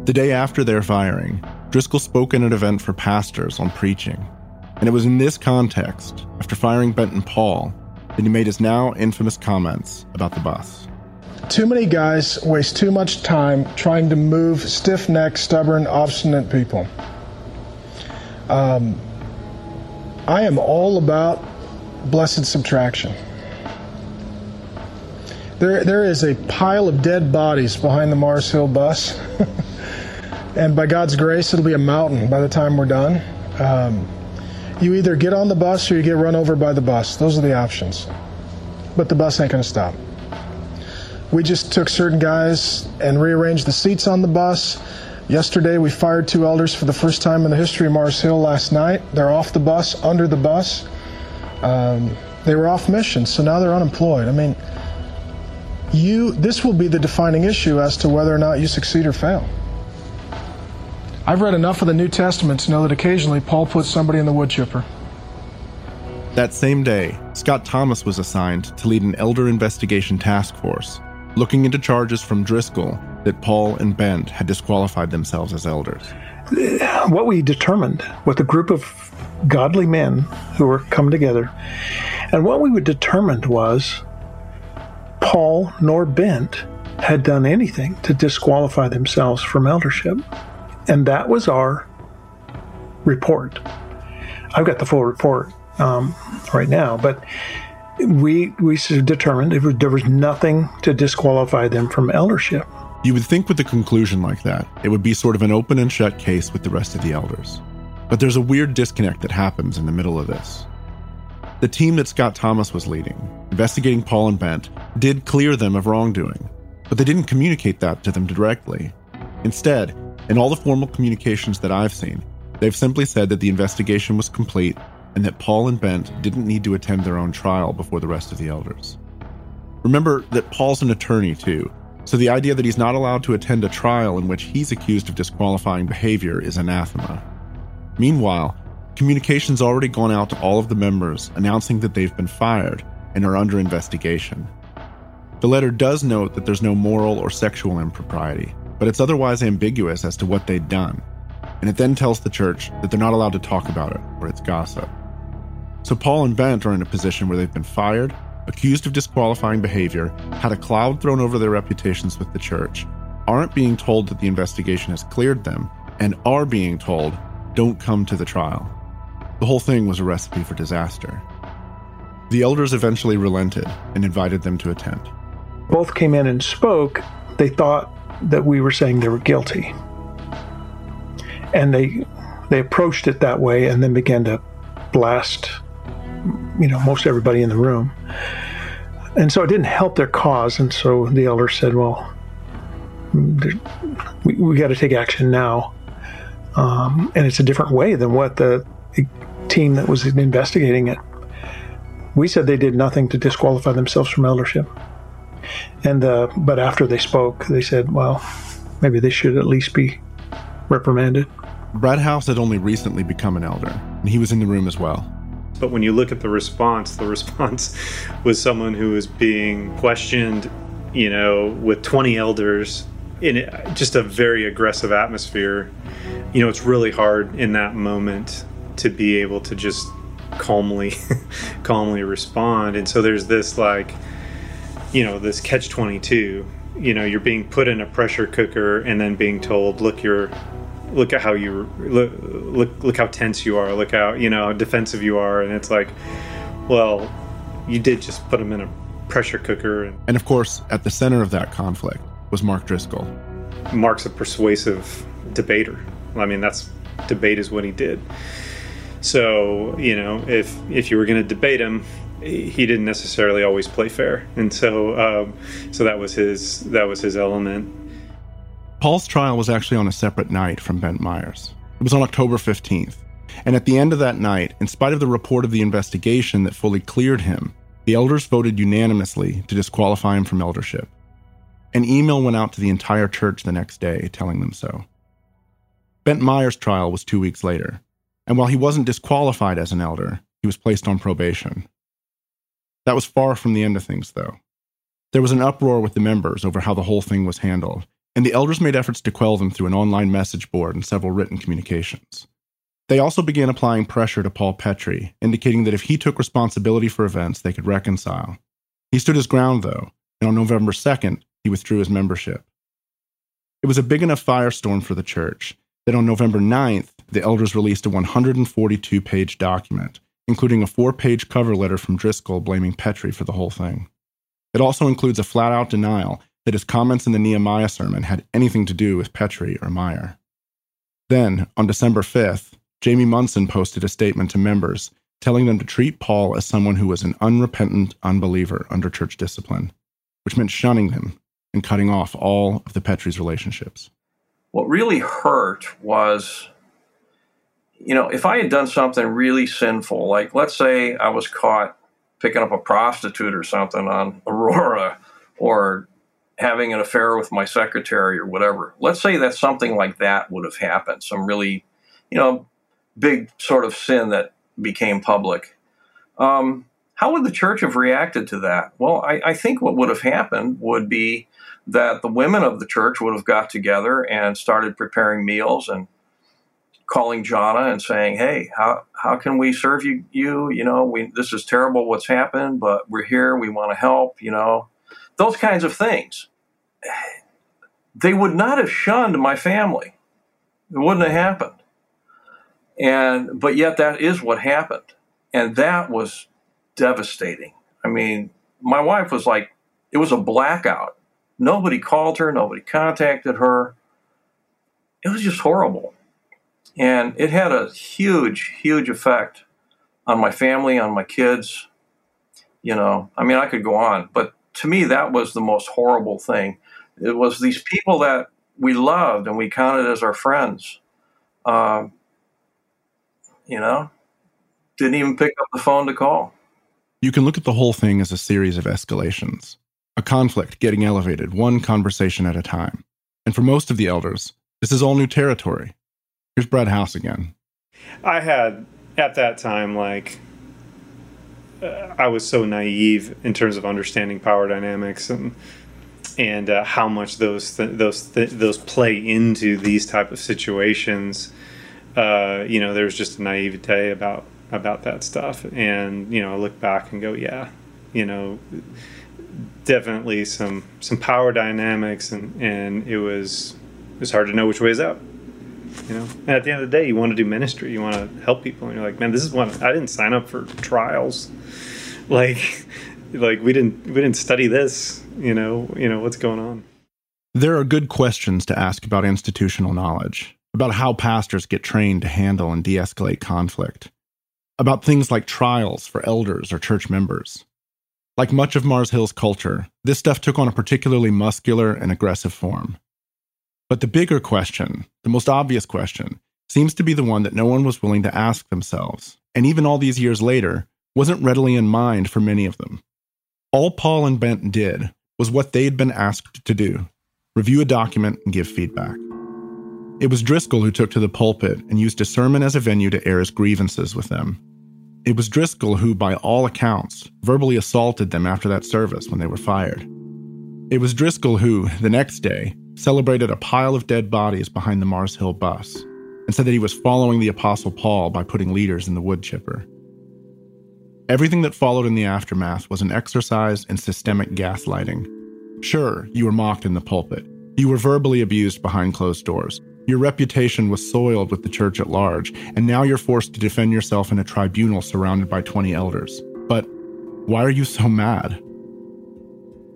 The day after their firing, Driscoll spoke in an event for pastors on preaching, and it was in this context, after firing Bent and Paul, that he made his now infamous comments about the bus. Too many guys waste too much time trying to move stiff necked, stubborn, obstinate people. Um, I am all about blessed subtraction. There, there is a pile of dead bodies behind the Mars Hill bus. and by God's grace, it'll be a mountain by the time we're done. Um, you either get on the bus or you get run over by the bus. Those are the options. But the bus ain't going to stop. We just took certain guys and rearranged the seats on the bus. Yesterday, we fired two elders for the first time in the history of Mars Hill last night. They're off the bus, under the bus. Um, they were off mission, so now they're unemployed. I mean, you this will be the defining issue as to whether or not you succeed or fail. I've read enough of the New Testament to know that occasionally Paul puts somebody in the wood chipper. That same day, Scott Thomas was assigned to lead an elder investigation task force looking into charges from Driscoll that Paul and Bent had disqualified themselves as elders. What we determined with a group of godly men who were come together, and what we would determined was Paul nor Bent had done anything to disqualify themselves from eldership. And that was our report. I've got the full report um, right now, but we we determined there was nothing to disqualify them from eldership. You would think with a conclusion like that, it would be sort of an open and shut case with the rest of the elders. But there's a weird disconnect that happens in the middle of this. The team that Scott Thomas was leading, investigating Paul and Bent, did clear them of wrongdoing, but they didn't communicate that to them directly. Instead, in all the formal communications that I've seen, they've simply said that the investigation was complete and that Paul and Bent didn't need to attend their own trial before the rest of the elders. Remember that Paul's an attorney, too, so the idea that he's not allowed to attend a trial in which he's accused of disqualifying behavior is anathema. Meanwhile, communication's already gone out to all of the members announcing that they've been fired and are under investigation. The letter does note that there's no moral or sexual impropriety, but it's otherwise ambiguous as to what they'd done, and it then tells the church that they're not allowed to talk about it or it's gossip. So Paul and Bent are in a position where they've been fired, accused of disqualifying behavior, had a cloud thrown over their reputations with the church, aren't being told that the investigation has cleared them, and are being told, don't come to the trial. The whole thing was a recipe for disaster. The elders eventually relented and invited them to attend. Both came in and spoke. They thought that we were saying they were guilty. And they they approached it that way and then began to blast you know most everybody in the room. And so it didn't help their cause and so the elder said, "Well, we, we got to take action now." Um, and it's a different way than what the team that was investigating it. We said they did nothing to disqualify themselves from eldership. And uh, but after they spoke, they said, "Well, maybe they should at least be reprimanded." Brad House had only recently become an elder, and he was in the room as well. But when you look at the response, the response was someone who was being questioned, you know, with 20 elders in just a very aggressive atmosphere. You know, it's really hard in that moment to be able to just calmly calmly respond. And so there's this like you know, this catch 22. You know, you're being put in a pressure cooker and then being told, "Look, you're look at how you look look look how tense you are. Look how you know defensive you are. And it's like well you did just put him in a pressure cooker and, and of course at the center of that conflict was Mark Driscoll. Mark's a persuasive debater. I mean that's debate is what he did. So you know if if you were going to debate him he didn't necessarily always play fair and so um, so that was his that was his element Paul's trial was actually on a separate night from Bent Meyer's. It was on October 15th. And at the end of that night, in spite of the report of the investigation that fully cleared him, the elders voted unanimously to disqualify him from eldership. An email went out to the entire church the next day telling them so. Bent Meyer's trial was two weeks later, and while he wasn't disqualified as an elder, he was placed on probation. That was far from the end of things, though. There was an uproar with the members over how the whole thing was handled, and the elders made efforts to quell them through an online message board and several written communications. They also began applying pressure to Paul Petry, indicating that if he took responsibility for events, they could reconcile. He stood his ground, though, and on November 2nd, he withdrew his membership. It was a big enough firestorm for the church that on November 9th, the elders released a 142 page document, including a four page cover letter from Driscoll blaming Petry for the whole thing. It also includes a flat out denial that his comments in the Nehemiah sermon had anything to do with Petry or Meyer. Then, on December 5th, Jamie Munson posted a statement to members telling them to treat Paul as someone who was an unrepentant unbeliever under church discipline, which meant shunning him and cutting off all of the Petry's relationships. What really hurt was, you know, if I had done something really sinful, like let's say I was caught picking up a prostitute or something on Aurora or having an affair with my secretary or whatever. Let's say that something like that would have happened, some really, you know, big sort of sin that became public. Um, how would the church have reacted to that? Well, I, I, think what would have happened would be that the women of the church would have got together and started preparing meals and calling Jana and saying, "Hey, how how can we serve you? You, you know, we this is terrible what's happened, but we're here. We want to help. You know, those kinds of things. They would not have shunned my family. It wouldn't have happened. And but yet that is what happened. And that was devastating. I mean, my wife was like it was a blackout. Nobody called her, nobody contacted her. It was just horrible. And it had a huge, huge effect on my family, on my kids. You know, I mean, I could go on, but to me, that was the most horrible thing. It was these people that we loved and we counted as our friends. Um, you know, didn't even pick up the phone to call. You can look at the whole thing as a series of escalations, a conflict getting elevated one conversation at a time. And for most of the elders, this is all new territory. Here's Brad House again. I had, at that time, like, uh, I was so naive in terms of understanding power dynamics and and uh, how much those th- those th- those play into these type of situations. Uh, you know, there's just a naivete about about that stuff, and you know, I look back and go, yeah, you know, definitely some some power dynamics, and and it was it was hard to know which way is up. You know, and at the end of the day, you want to do ministry, you want to help people, and you're like, man, this is one I didn't sign up for trials. Like like we didn't we didn't study this you know you know what's going on? There are good questions to ask about institutional knowledge about how pastors get trained to handle and de-escalate conflict about things like trials for elders or church members. Like much of Mars Hill's culture this stuff took on a particularly muscular and aggressive form but the bigger question the most obvious question seems to be the one that no one was willing to ask themselves and even all these years later wasn't readily in mind for many of them. All Paul and Bent did was what they'd been asked to do review a document and give feedback. It was Driscoll who took to the pulpit and used a sermon as a venue to air his grievances with them. It was Driscoll who, by all accounts, verbally assaulted them after that service when they were fired. It was Driscoll who, the next day, celebrated a pile of dead bodies behind the Mars Hill bus and said that he was following the Apostle Paul by putting leaders in the wood chipper. Everything that followed in the aftermath was an exercise in systemic gaslighting. Sure, you were mocked in the pulpit. You were verbally abused behind closed doors. Your reputation was soiled with the church at large, and now you're forced to defend yourself in a tribunal surrounded by 20 elders. But why are you so mad?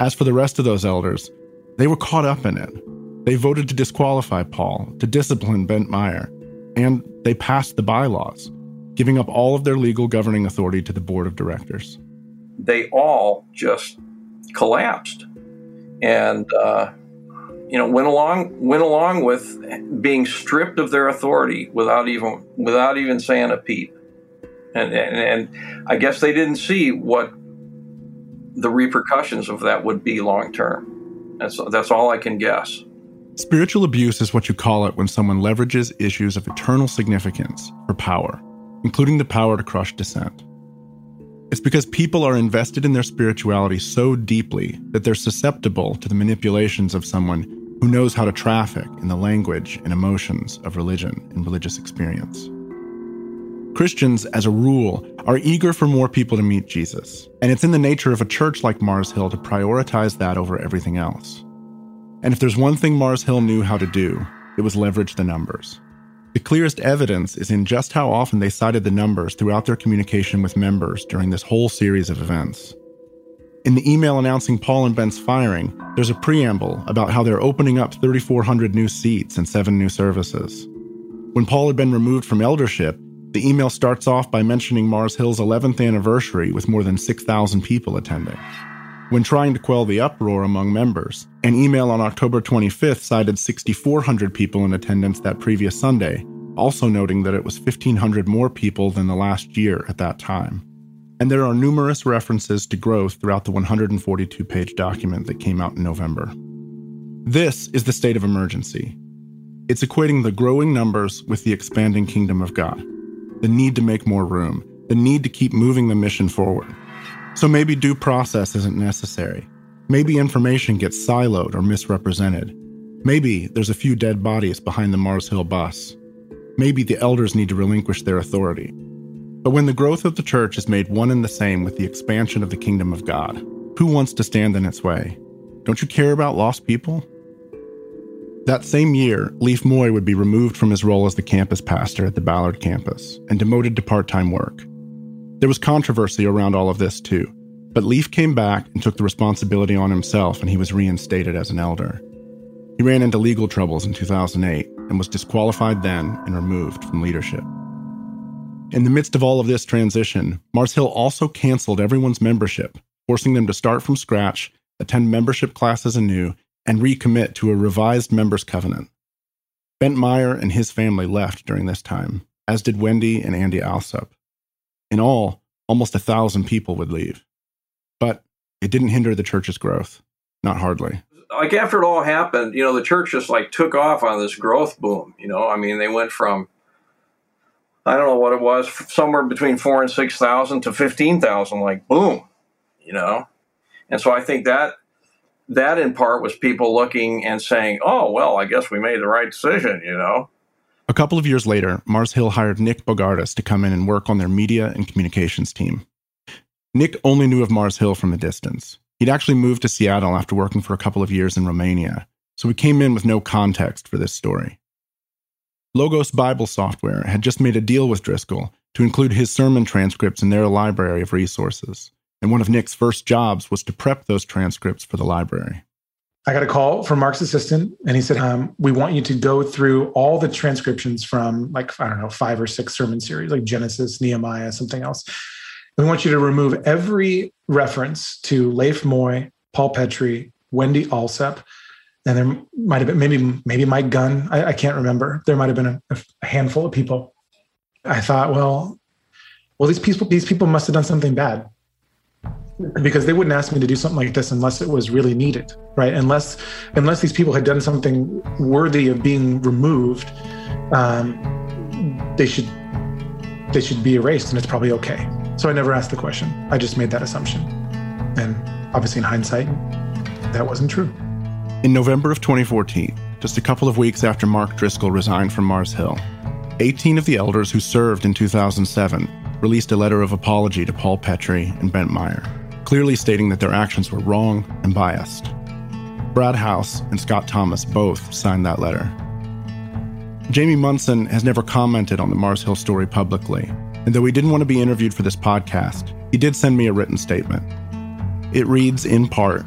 As for the rest of those elders, they were caught up in it. They voted to disqualify Paul, to discipline Bent Meyer, and they passed the bylaws giving up all of their legal governing authority to the board of directors. They all just collapsed, and uh, you know went along went along with being stripped of their authority without even without even saying a peep. And, and, and I guess they didn't see what the repercussions of that would be long term. That's that's all I can guess. Spiritual abuse is what you call it when someone leverages issues of eternal significance for power including the power to crush dissent. It's because people are invested in their spirituality so deeply that they're susceptible to the manipulations of someone who knows how to traffic in the language and emotions of religion and religious experience. Christians, as a rule, are eager for more people to meet Jesus, and it's in the nature of a church like Mars Hill to prioritize that over everything else. And if there's one thing Mars Hill knew how to do, it was leverage the numbers. The clearest evidence is in just how often they cited the numbers throughout their communication with members during this whole series of events. In the email announcing Paul and Bent's firing, there's a preamble about how they're opening up 3,400 new seats and seven new services. When Paul had been removed from eldership, the email starts off by mentioning Mars Hill's 11th anniversary with more than 6,000 people attending. When trying to quell the uproar among members, an email on October 25th cited 6,400 people in attendance that previous Sunday, also noting that it was 1,500 more people than the last year at that time. And there are numerous references to growth throughout the 142 page document that came out in November. This is the state of emergency. It's equating the growing numbers with the expanding kingdom of God, the need to make more room, the need to keep moving the mission forward. So maybe due process isn't necessary. Maybe information gets siloed or misrepresented. Maybe there's a few dead bodies behind the Mars Hill bus. Maybe the elders need to relinquish their authority. But when the growth of the church is made one and the same with the expansion of the kingdom of God, who wants to stand in its way? Don't you care about lost people? That same year, Lief Moi would be removed from his role as the campus pastor at the Ballard campus and demoted to part time work. There was controversy around all of this too, but Lief came back and took the responsibility on himself and he was reinstated as an elder. He ran into legal troubles in 2008 and was disqualified then and removed from leadership. In the midst of all of this transition, Mars Hill also canceled everyone's membership, forcing them to start from scratch, attend membership classes anew, and recommit to a revised members covenant. Bent Meyer and his family left during this time, as did Wendy and Andy Alsup. In all, almost a thousand people would leave. But it didn't hinder the church's growth. Not hardly. Like after it all happened, you know, the church just like took off on this growth boom. You know, I mean, they went from I don't know what it was, somewhere between four and six thousand to fifteen thousand, like boom, you know. And so I think that that in part was people looking and saying, "Oh, well, I guess we made the right decision," you know. A couple of years later, Mars Hill hired Nick Bogardus to come in and work on their media and communications team. Nick only knew of Mars Hill from a distance. He'd actually moved to Seattle after working for a couple of years in Romania, so he came in with no context for this story. Logos Bible Software had just made a deal with Driscoll to include his sermon transcripts in their library of resources, and one of Nick's first jobs was to prep those transcripts for the library. I got a call from Mark's assistant, and he said, um, "We want you to go through all the transcriptions from like I don't know five or six sermon series, like Genesis, Nehemiah, something else. We want you to remove every reference to Lief Moi, Paul Petry, Wendy Alsup, and there might have been maybe maybe Mike Gunn. I, I can't remember. There might have been a, a handful of people. I thought, well, well, these people these people must have done something bad because they wouldn't ask me to do something like this unless it was really needed right? Unless unless these people had done something worthy of being removed um, they should they should be erased and it's probably okay. So i never asked the question. I just made that assumption. And obviously in hindsight that wasn't true. In November of 2014, just a couple of weeks after Mark Driscoll resigned from Mars Hill, 18 of the elders who served in 2007 released a letter of apology to Paul Petry and Bent Meyer, clearly stating that their actions were wrong and biased. Brad House and Scott Thomas both signed that letter. Jamie Munson has never commented on the Mars Hill story publicly, and though he didn't want to be interviewed for this podcast, he did send me a written statement. It reads in part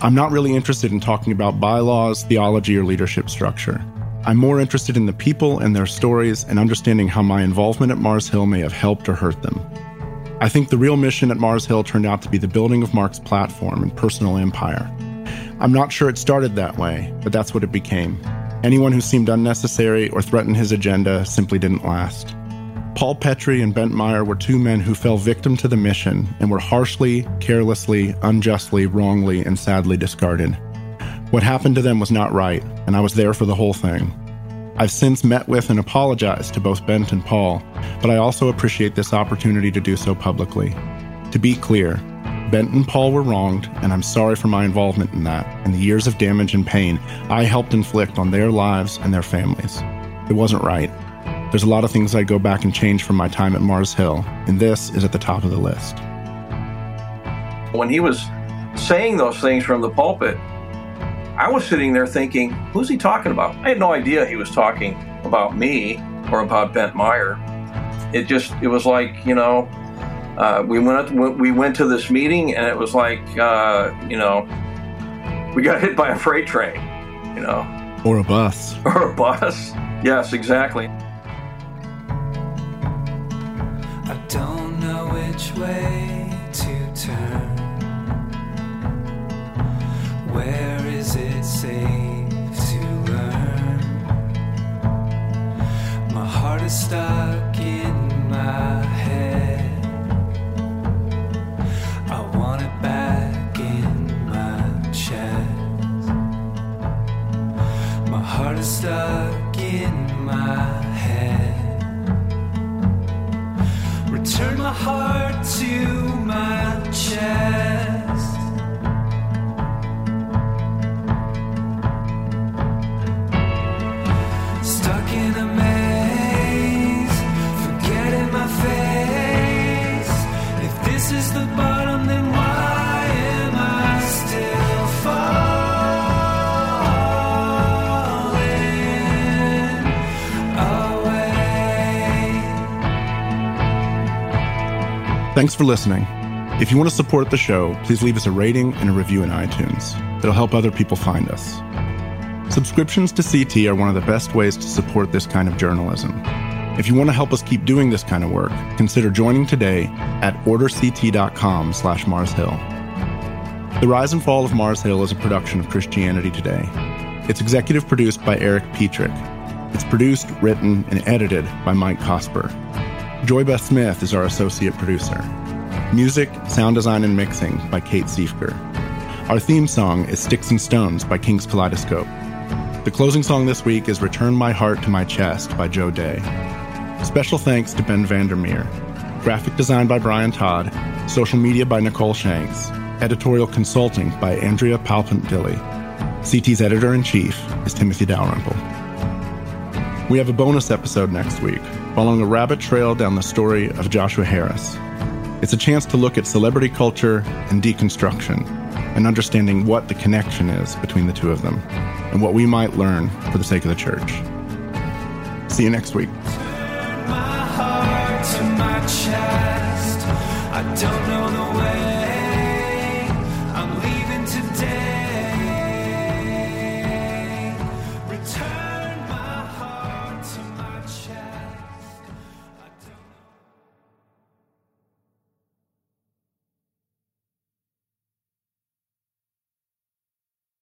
I'm not really interested in talking about bylaws, theology, or leadership structure. I'm more interested in the people and their stories and understanding how my involvement at Mars Hill may have helped or hurt them. I think the real mission at Mars Hill turned out to be the building of Mark's platform and personal empire. I'm not sure it started that way, but that's what it became. Anyone who seemed unnecessary or threatened his agenda simply didn't last. Paul Petry and Bent Meyer were two men who fell victim to the mission and were harshly, carelessly, unjustly, wrongly, and sadly discarded. What happened to them was not right, and I was there for the whole thing. I've since met with and apologized to both Bent and Paul, but I also appreciate this opportunity to do so publicly. To be clear, Bent and Paul were wronged, and I'm sorry for my involvement in that and the years of damage and pain I helped inflict on their lives and their families. It wasn't right. There's a lot of things I'd go back and change from my time at Mars Hill, and this is at the top of the list. When he was saying those things from the pulpit, I was sitting there thinking, who's he talking about? I had no idea he was talking about me or about Bent Meyer. It just, it was like, you know, uh, we went we went to this meeting and it was like, uh, you know, we got hit by a freight train, you know, Or a bus. or a bus. Yes, exactly. I don't know which way to turn. Where is it safe to learn? My heart is stuck in my head. I want it back in my chest. My heart is stuck in my head. Return my heart to my chest. Thanks for listening. If you want to support the show, please leave us a rating and a review in iTunes. It'll help other people find us. Subscriptions to CT are one of the best ways to support this kind of journalism. If you want to help us keep doing this kind of work, consider joining today at orderct.com slash Mars Hill. The Rise and Fall of Mars Hill is a production of Christianity Today. It's executive produced by Erik Petrik. It's produced, written, and edited by Mike Cosper. Joy Beth Smith is our associate producer. Music, sound design, and mixing by Kate Siefker. Our theme song is Sticks and Stones by King's Kaleidoscope. The closing song this week is Return My Heart to My Chest by Joe Day. Special thanks to Ben Vandermeer. Graphic design by Brian Todd. Social media by Nicole Shanks. Editorial consulting by Andrea Palpant Dilley. CT's editor in chief is Timothy Dalrymple. We have a bonus episode next week, following a rabbit trail down the story of Joshua Harris. It's a chance to look at celebrity culture and deconstruction, and understanding what the connection is between the two of them, and what we might learn for the sake of the church. See you next week.